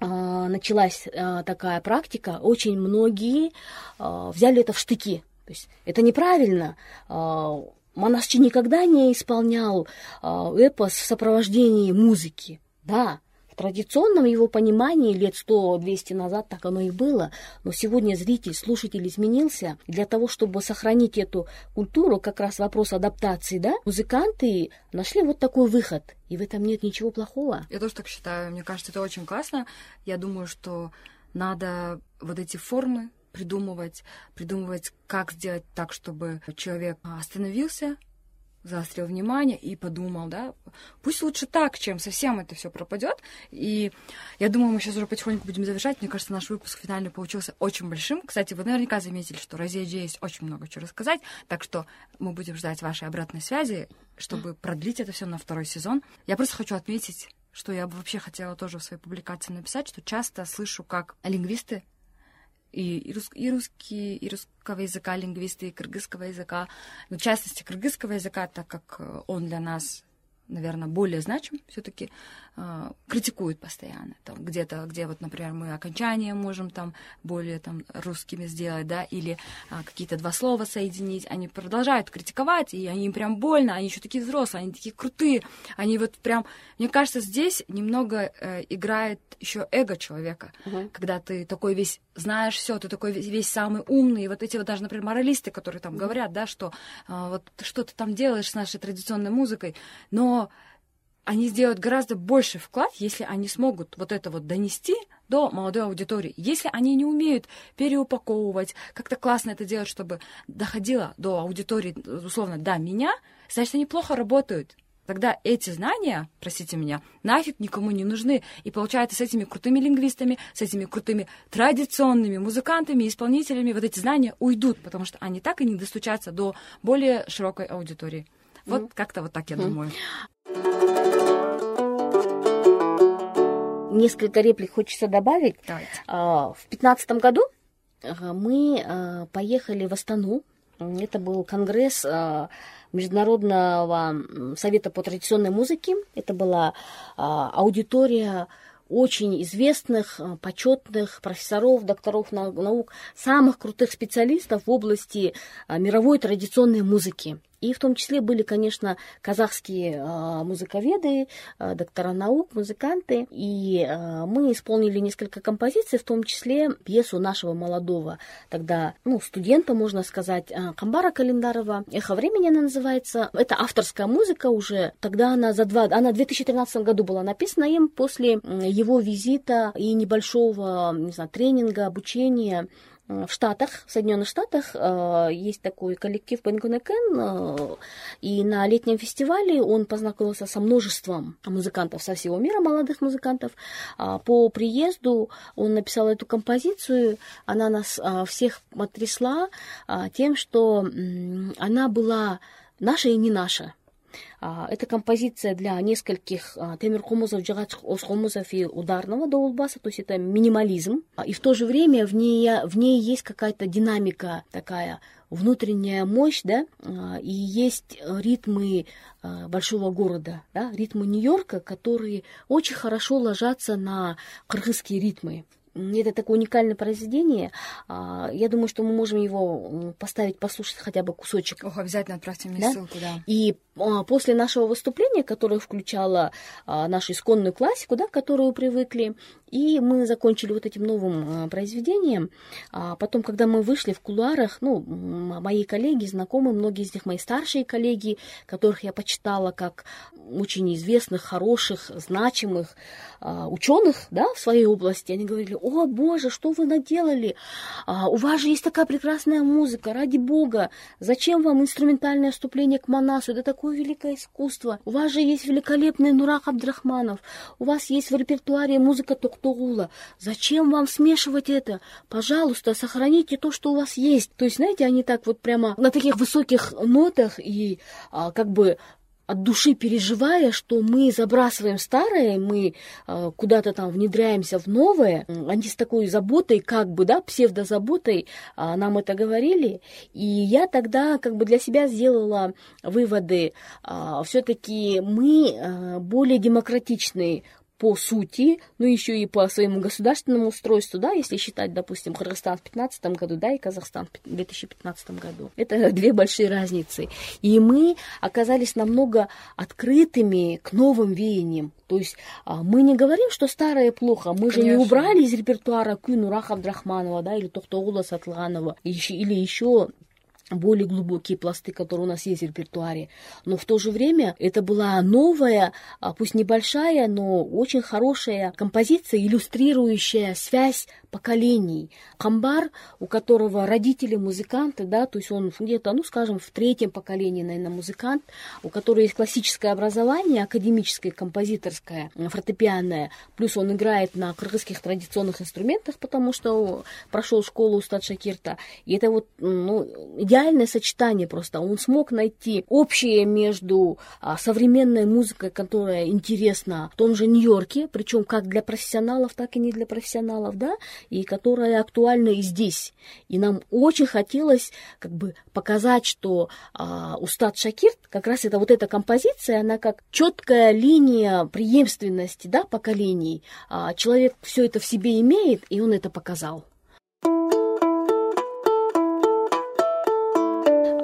а, началась а, такая практика, очень многие а, взяли это в штыки. То есть это неправильно. Монасчи никогда не исполнял эпос в сопровождении музыки. Да, традиционном его понимании лет 100-200 назад так оно и было, но сегодня зритель, слушатель изменился. Для того, чтобы сохранить эту культуру, как раз вопрос адаптации, да, музыканты нашли вот такой выход. И в этом нет ничего плохого. Я тоже так считаю. Мне кажется, это очень классно. Я думаю, что надо вот эти формы придумывать, придумывать, как сделать так, чтобы человек остановился, заострил внимание и подумал, да, пусть лучше так, чем совсем это все пропадет. И я думаю, мы сейчас уже потихоньку будем завершать. Мне кажется, наш выпуск финальный получился очень большим. Кстати, вы наверняка заметили, что Розе Джей есть очень много чего рассказать, так что мы будем ждать вашей обратной связи, чтобы продлить это все на второй сезон. Я просто хочу отметить, что я бы вообще хотела тоже в своей публикации написать, что часто слышу, как лингвисты и, и, рус, и русские, и русского языка, лингвисты, и кыргызского языка, но в частности кыргызского языка, так как э, он для нас наверное, более значим, все-таки э, критикуют постоянно. Там где-то, где вот, например, мы окончания можем там более там русскими сделать, да, или э, какие-то два слова соединить, они продолжают критиковать, и они им прям больно, они еще такие взрослые, они такие крутые, они вот прям, мне кажется, здесь немного э, играет еще эго человека, uh-huh. когда ты такой весь знаешь все, ты такой весь, весь самый умный, и вот эти вот даже, например, моралисты, которые там uh-huh. говорят, да, что э, вот что ты там делаешь с нашей традиционной музыкой, но они сделают гораздо больше вклад, если они смогут вот это вот донести до молодой аудитории. Если они не умеют переупаковывать, как-то классно это делать, чтобы доходило до аудитории, условно, до меня, значит, они плохо работают. Тогда эти знания, простите меня, нафиг никому не нужны. И получается, с этими крутыми лингвистами, с этими крутыми традиционными музыкантами, исполнителями, вот эти знания уйдут, потому что они так и не достучатся до более широкой аудитории. Вот mm. как-то вот так я mm. думаю. Несколько реплик хочется добавить. Давайте. А, в 2015 году а, мы а, поехали в Астану. Это был конгресс Международного совета по традиционной музыке. Это была аудитория очень известных, почетных профессоров, докторов наук, самых крутых специалистов в области мировой традиционной музыки. И в том числе были, конечно, казахские э, музыковеды, э, доктора наук, музыканты. И э, мы исполнили несколько композиций, в том числе пьесу нашего молодого тогда, ну, студента, можно сказать, Камбара Календарова. «Эхо времени» она называется. Это авторская музыка уже. Тогда она за два... Она в 2013 году была написана им после его визита и небольшого, не знаю, тренинга, обучения в Штатах, в Соединенных Штатах э, есть такой коллектив Бенгунекен, э, и на летнем фестивале он познакомился со множеством музыкантов со всего мира, молодых музыкантов. А по приезду он написал эту композицию, она нас э, всех потрясла тем, что она была наша и не наша. А, это композиция для нескольких а, темир хумузов, джигач хумузов и ударного доулбаса, то есть это минимализм. А, и в то же время в ней, в ней есть какая-то динамика такая, внутренняя мощь, да, и есть ритмы большого города, да, ритмы Нью-Йорка, которые очень хорошо ложатся на кыргызские ритмы. Это такое уникальное произведение. А, я думаю, что мы можем его поставить, послушать хотя бы кусочек. Ох, обязательно отправьте мне да? ссылку, да. И а, после нашего выступления, которое включало а, нашу исконную классику, да, к которую привыкли, и мы закончили вот этим новым произведением. Потом, когда мы вышли в кулуарах, ну, мои коллеги, знакомые, многие из них мои старшие коллеги, которых я почитала как очень известных, хороших, значимых ученых, да, в своей области, они говорили, о, боже, что вы наделали? А, у вас же есть такая прекрасная музыка, ради бога, зачем вам инструментальное вступление к Манасу? Это такое великое искусство. У вас же есть великолепный Нурак Абдрахманов, у вас есть в репертуаре музыка Токтогула. Зачем вам смешивать это? Пожалуйста, сохраните то, что у вас есть. То есть, знаете, они так вот прямо на таких высоких нотах и а, как бы от души переживая, что мы забрасываем старое, мы э, куда-то там внедряемся в новое, они с такой заботой, как бы, да, псевдозаботой э, нам это говорили, и я тогда как бы для себя сделала выводы, э, все-таки мы более демократичные по сути, ну еще и по своему государственному устройству, да, если считать, допустим, Кыргызстан в 2015 году, да, и Казахстан в 2015 году. Это <laughs> две большие разницы. И мы оказались намного открытыми к новым веяниям. То есть а, мы не говорим, что старое плохо, мы Конечно. же не убрали из репертуара Кюну Раха Абдрахманова, да, или Тохтоула Сатланова, или еще более глубокие пласты, которые у нас есть в репертуаре. Но в то же время это была новая, а, пусть небольшая, но очень хорошая композиция, иллюстрирующая связь поколений. Камбар, у которого родители музыканты, да, то есть он где-то, ну, скажем, в третьем поколении, наверное, музыкант, у которого есть классическое образование, академическое, композиторское, фортепианное, плюс он играет на кыргызских традиционных инструментах, потому что прошел школу у Стад Шакирта. И это вот, ну, идеальное сочетание просто. Он смог найти общее между а, современной музыкой, которая интересна в том же Нью-Йорке, причем как для профессионалов, так и не для профессионалов, да, и которая актуальна и здесь. И нам очень хотелось как бы показать, что а, Устат Шакирт, как раз это вот эта композиция, она как четкая линия преемственности да, поколений. А, человек все это в себе имеет, и он это показал.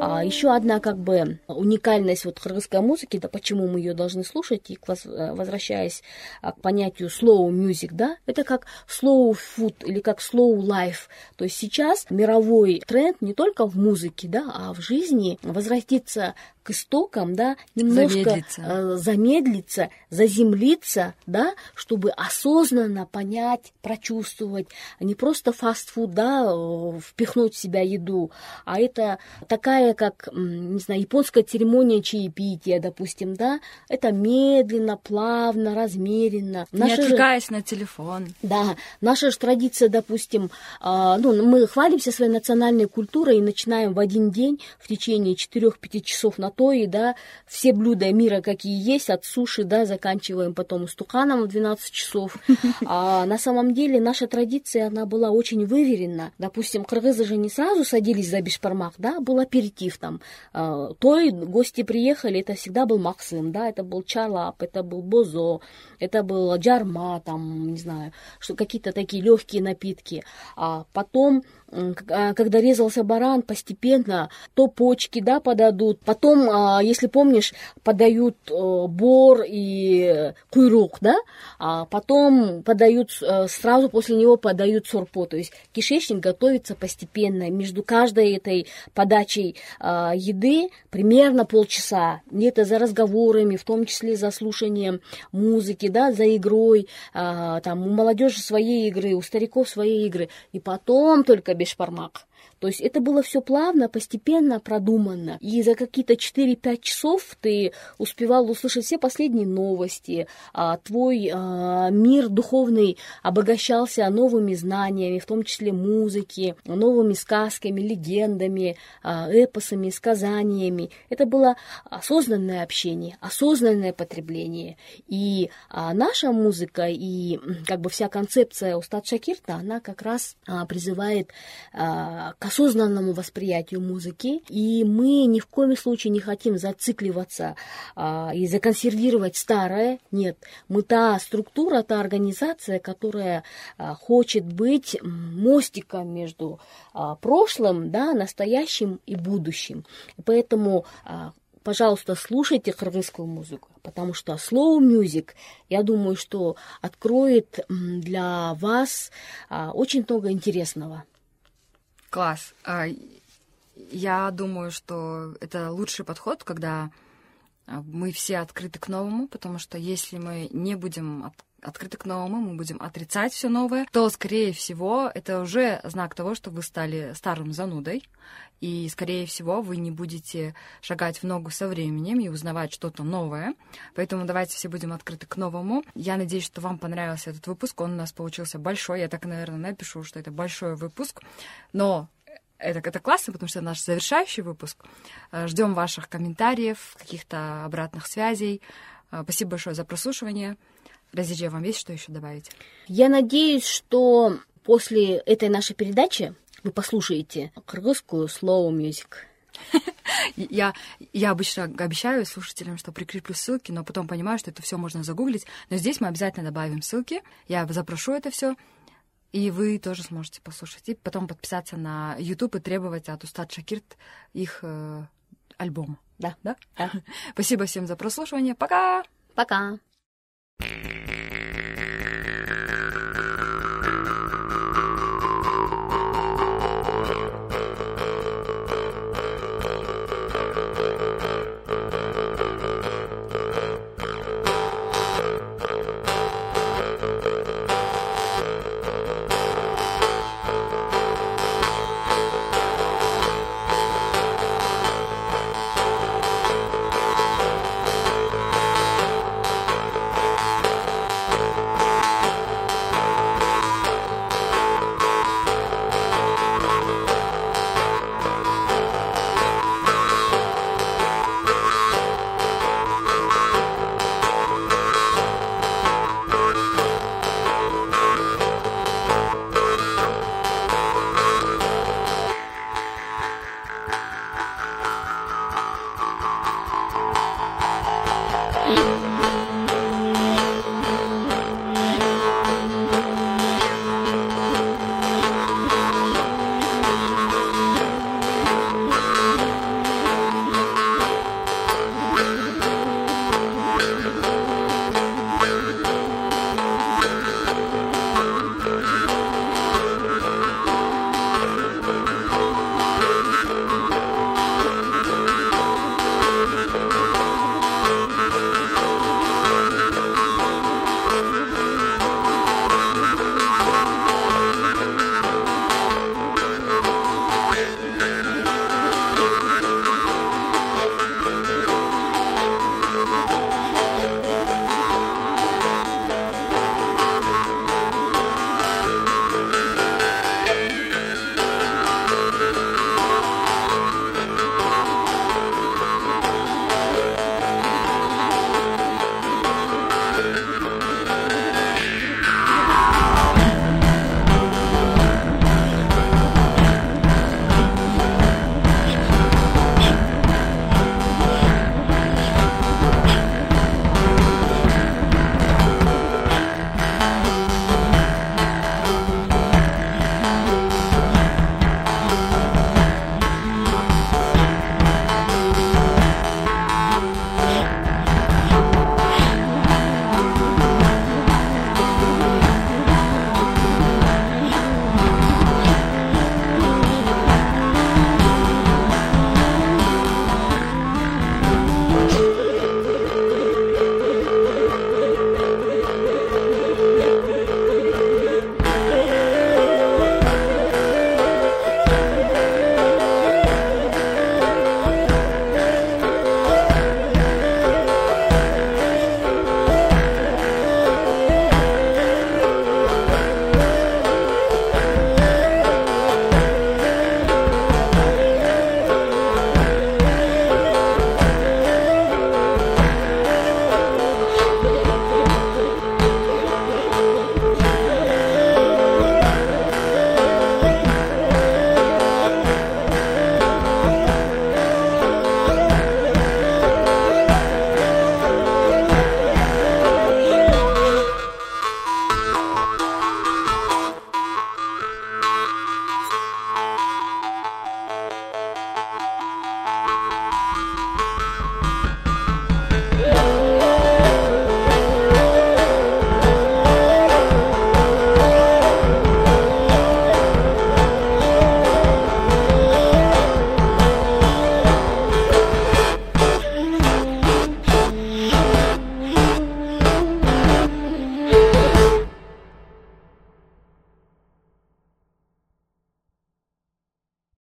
А еще одна как бы уникальность вот кыргызской музыки, да почему мы ее должны слушать, и э, возвращаясь а, к понятию slow music, да, это как slow food или как slow life. То есть сейчас мировой тренд не только в музыке, да, а в жизни возвратиться к истокам, да, немножко замедлиться, э, замедлиться заземлиться, да, чтобы осознанно понять, прочувствовать, а не просто фастфуд, да, э, впихнуть в себя еду, а это такая, как, не знаю, японская церемония чаепития, допустим, да, это медленно, плавно, размеренно. Не наша отвлекаясь же... на телефон. Да, наша же традиция, допустим, э, ну, мы хвалимся своей национальной культурой и начинаем в один день в течение 4-5 часов на и да, все блюда мира, какие есть, от суши, да, заканчиваем потом стуканом в 12 часов. <laughs> А на самом деле наша традиция, она была очень выверена. Допустим, кыргызы же не сразу садились за бешпармак, да, был аперитив там. А, той гости приехали, это всегда был максим, да, это был чарлап, это был бозо, это был джарма, там, не знаю, что какие-то такие легкие напитки. А потом когда резался баран, постепенно то почки, да, подадут. Потом, а, если помнишь, подают э, бор и куйрук, да, а потом подают, э, сразу после него подают сорпо. То есть кишечник готовится постепенно. Между каждой этой подачей а, еды примерно полчаса. Где-то за разговорами, в том числе за слушанием музыки, да, за игрой. Там у молодежи свои игры, у стариков свои игры. И потом только бешпармак. То есть это было все плавно, постепенно продумано. И за какие-то 4-5 часов ты успевал услышать все последние новости, а твой а, мир духовный обогащался новыми знаниями, в том числе музыки, новыми сказками, легендами, а, эпосами, сказаниями. Это было осознанное общение, осознанное потребление. И а, наша музыка и как бы вся концепция Устат Шакирта, она как раз а, призывает а, к осознанному восприятию музыки, и мы ни в коем случае не хотим зацикливаться а, и законсервировать старое. Нет, мы та структура, та организация, которая а, хочет быть мостиком между а, прошлым, да, настоящим и будущим. Поэтому а, пожалуйста, слушайте кыргызскую музыку, потому что slow music, я думаю, что откроет для вас а, очень много интересного. Класс. А, я думаю, что это лучший подход, когда а, мы все открыты к новому, потому что если мы не будем открыты к новому, мы будем отрицать все новое, то, скорее всего, это уже знак того, что вы стали старым занудой, и, скорее всего, вы не будете шагать в ногу со временем и узнавать что-то новое. Поэтому давайте все будем открыты к новому. Я надеюсь, что вам понравился этот выпуск. Он у нас получился большой. Я так, наверное, напишу, что это большой выпуск. Но это, это классно, потому что это наш завершающий выпуск. Э, Ждем ваших комментариев, каких-то обратных связей. Э, спасибо большое за прослушивание. Разиджи, вам есть что еще добавить? Я надеюсь, что после этой нашей передачи вы послушаете кыргызскую slow music. <laughs> Я, я обычно обещаю слушателям, что прикреплю ссылки, но потом понимаю, что это все можно загуглить. Но здесь мы обязательно добавим ссылки. Я запрошу это все. И вы тоже сможете послушать. И потом подписаться на YouTube и требовать от Устат Шакирт их э, альбом. Да. Да? да. <laughs> Спасибо всем за прослушивание. Пока! Пока!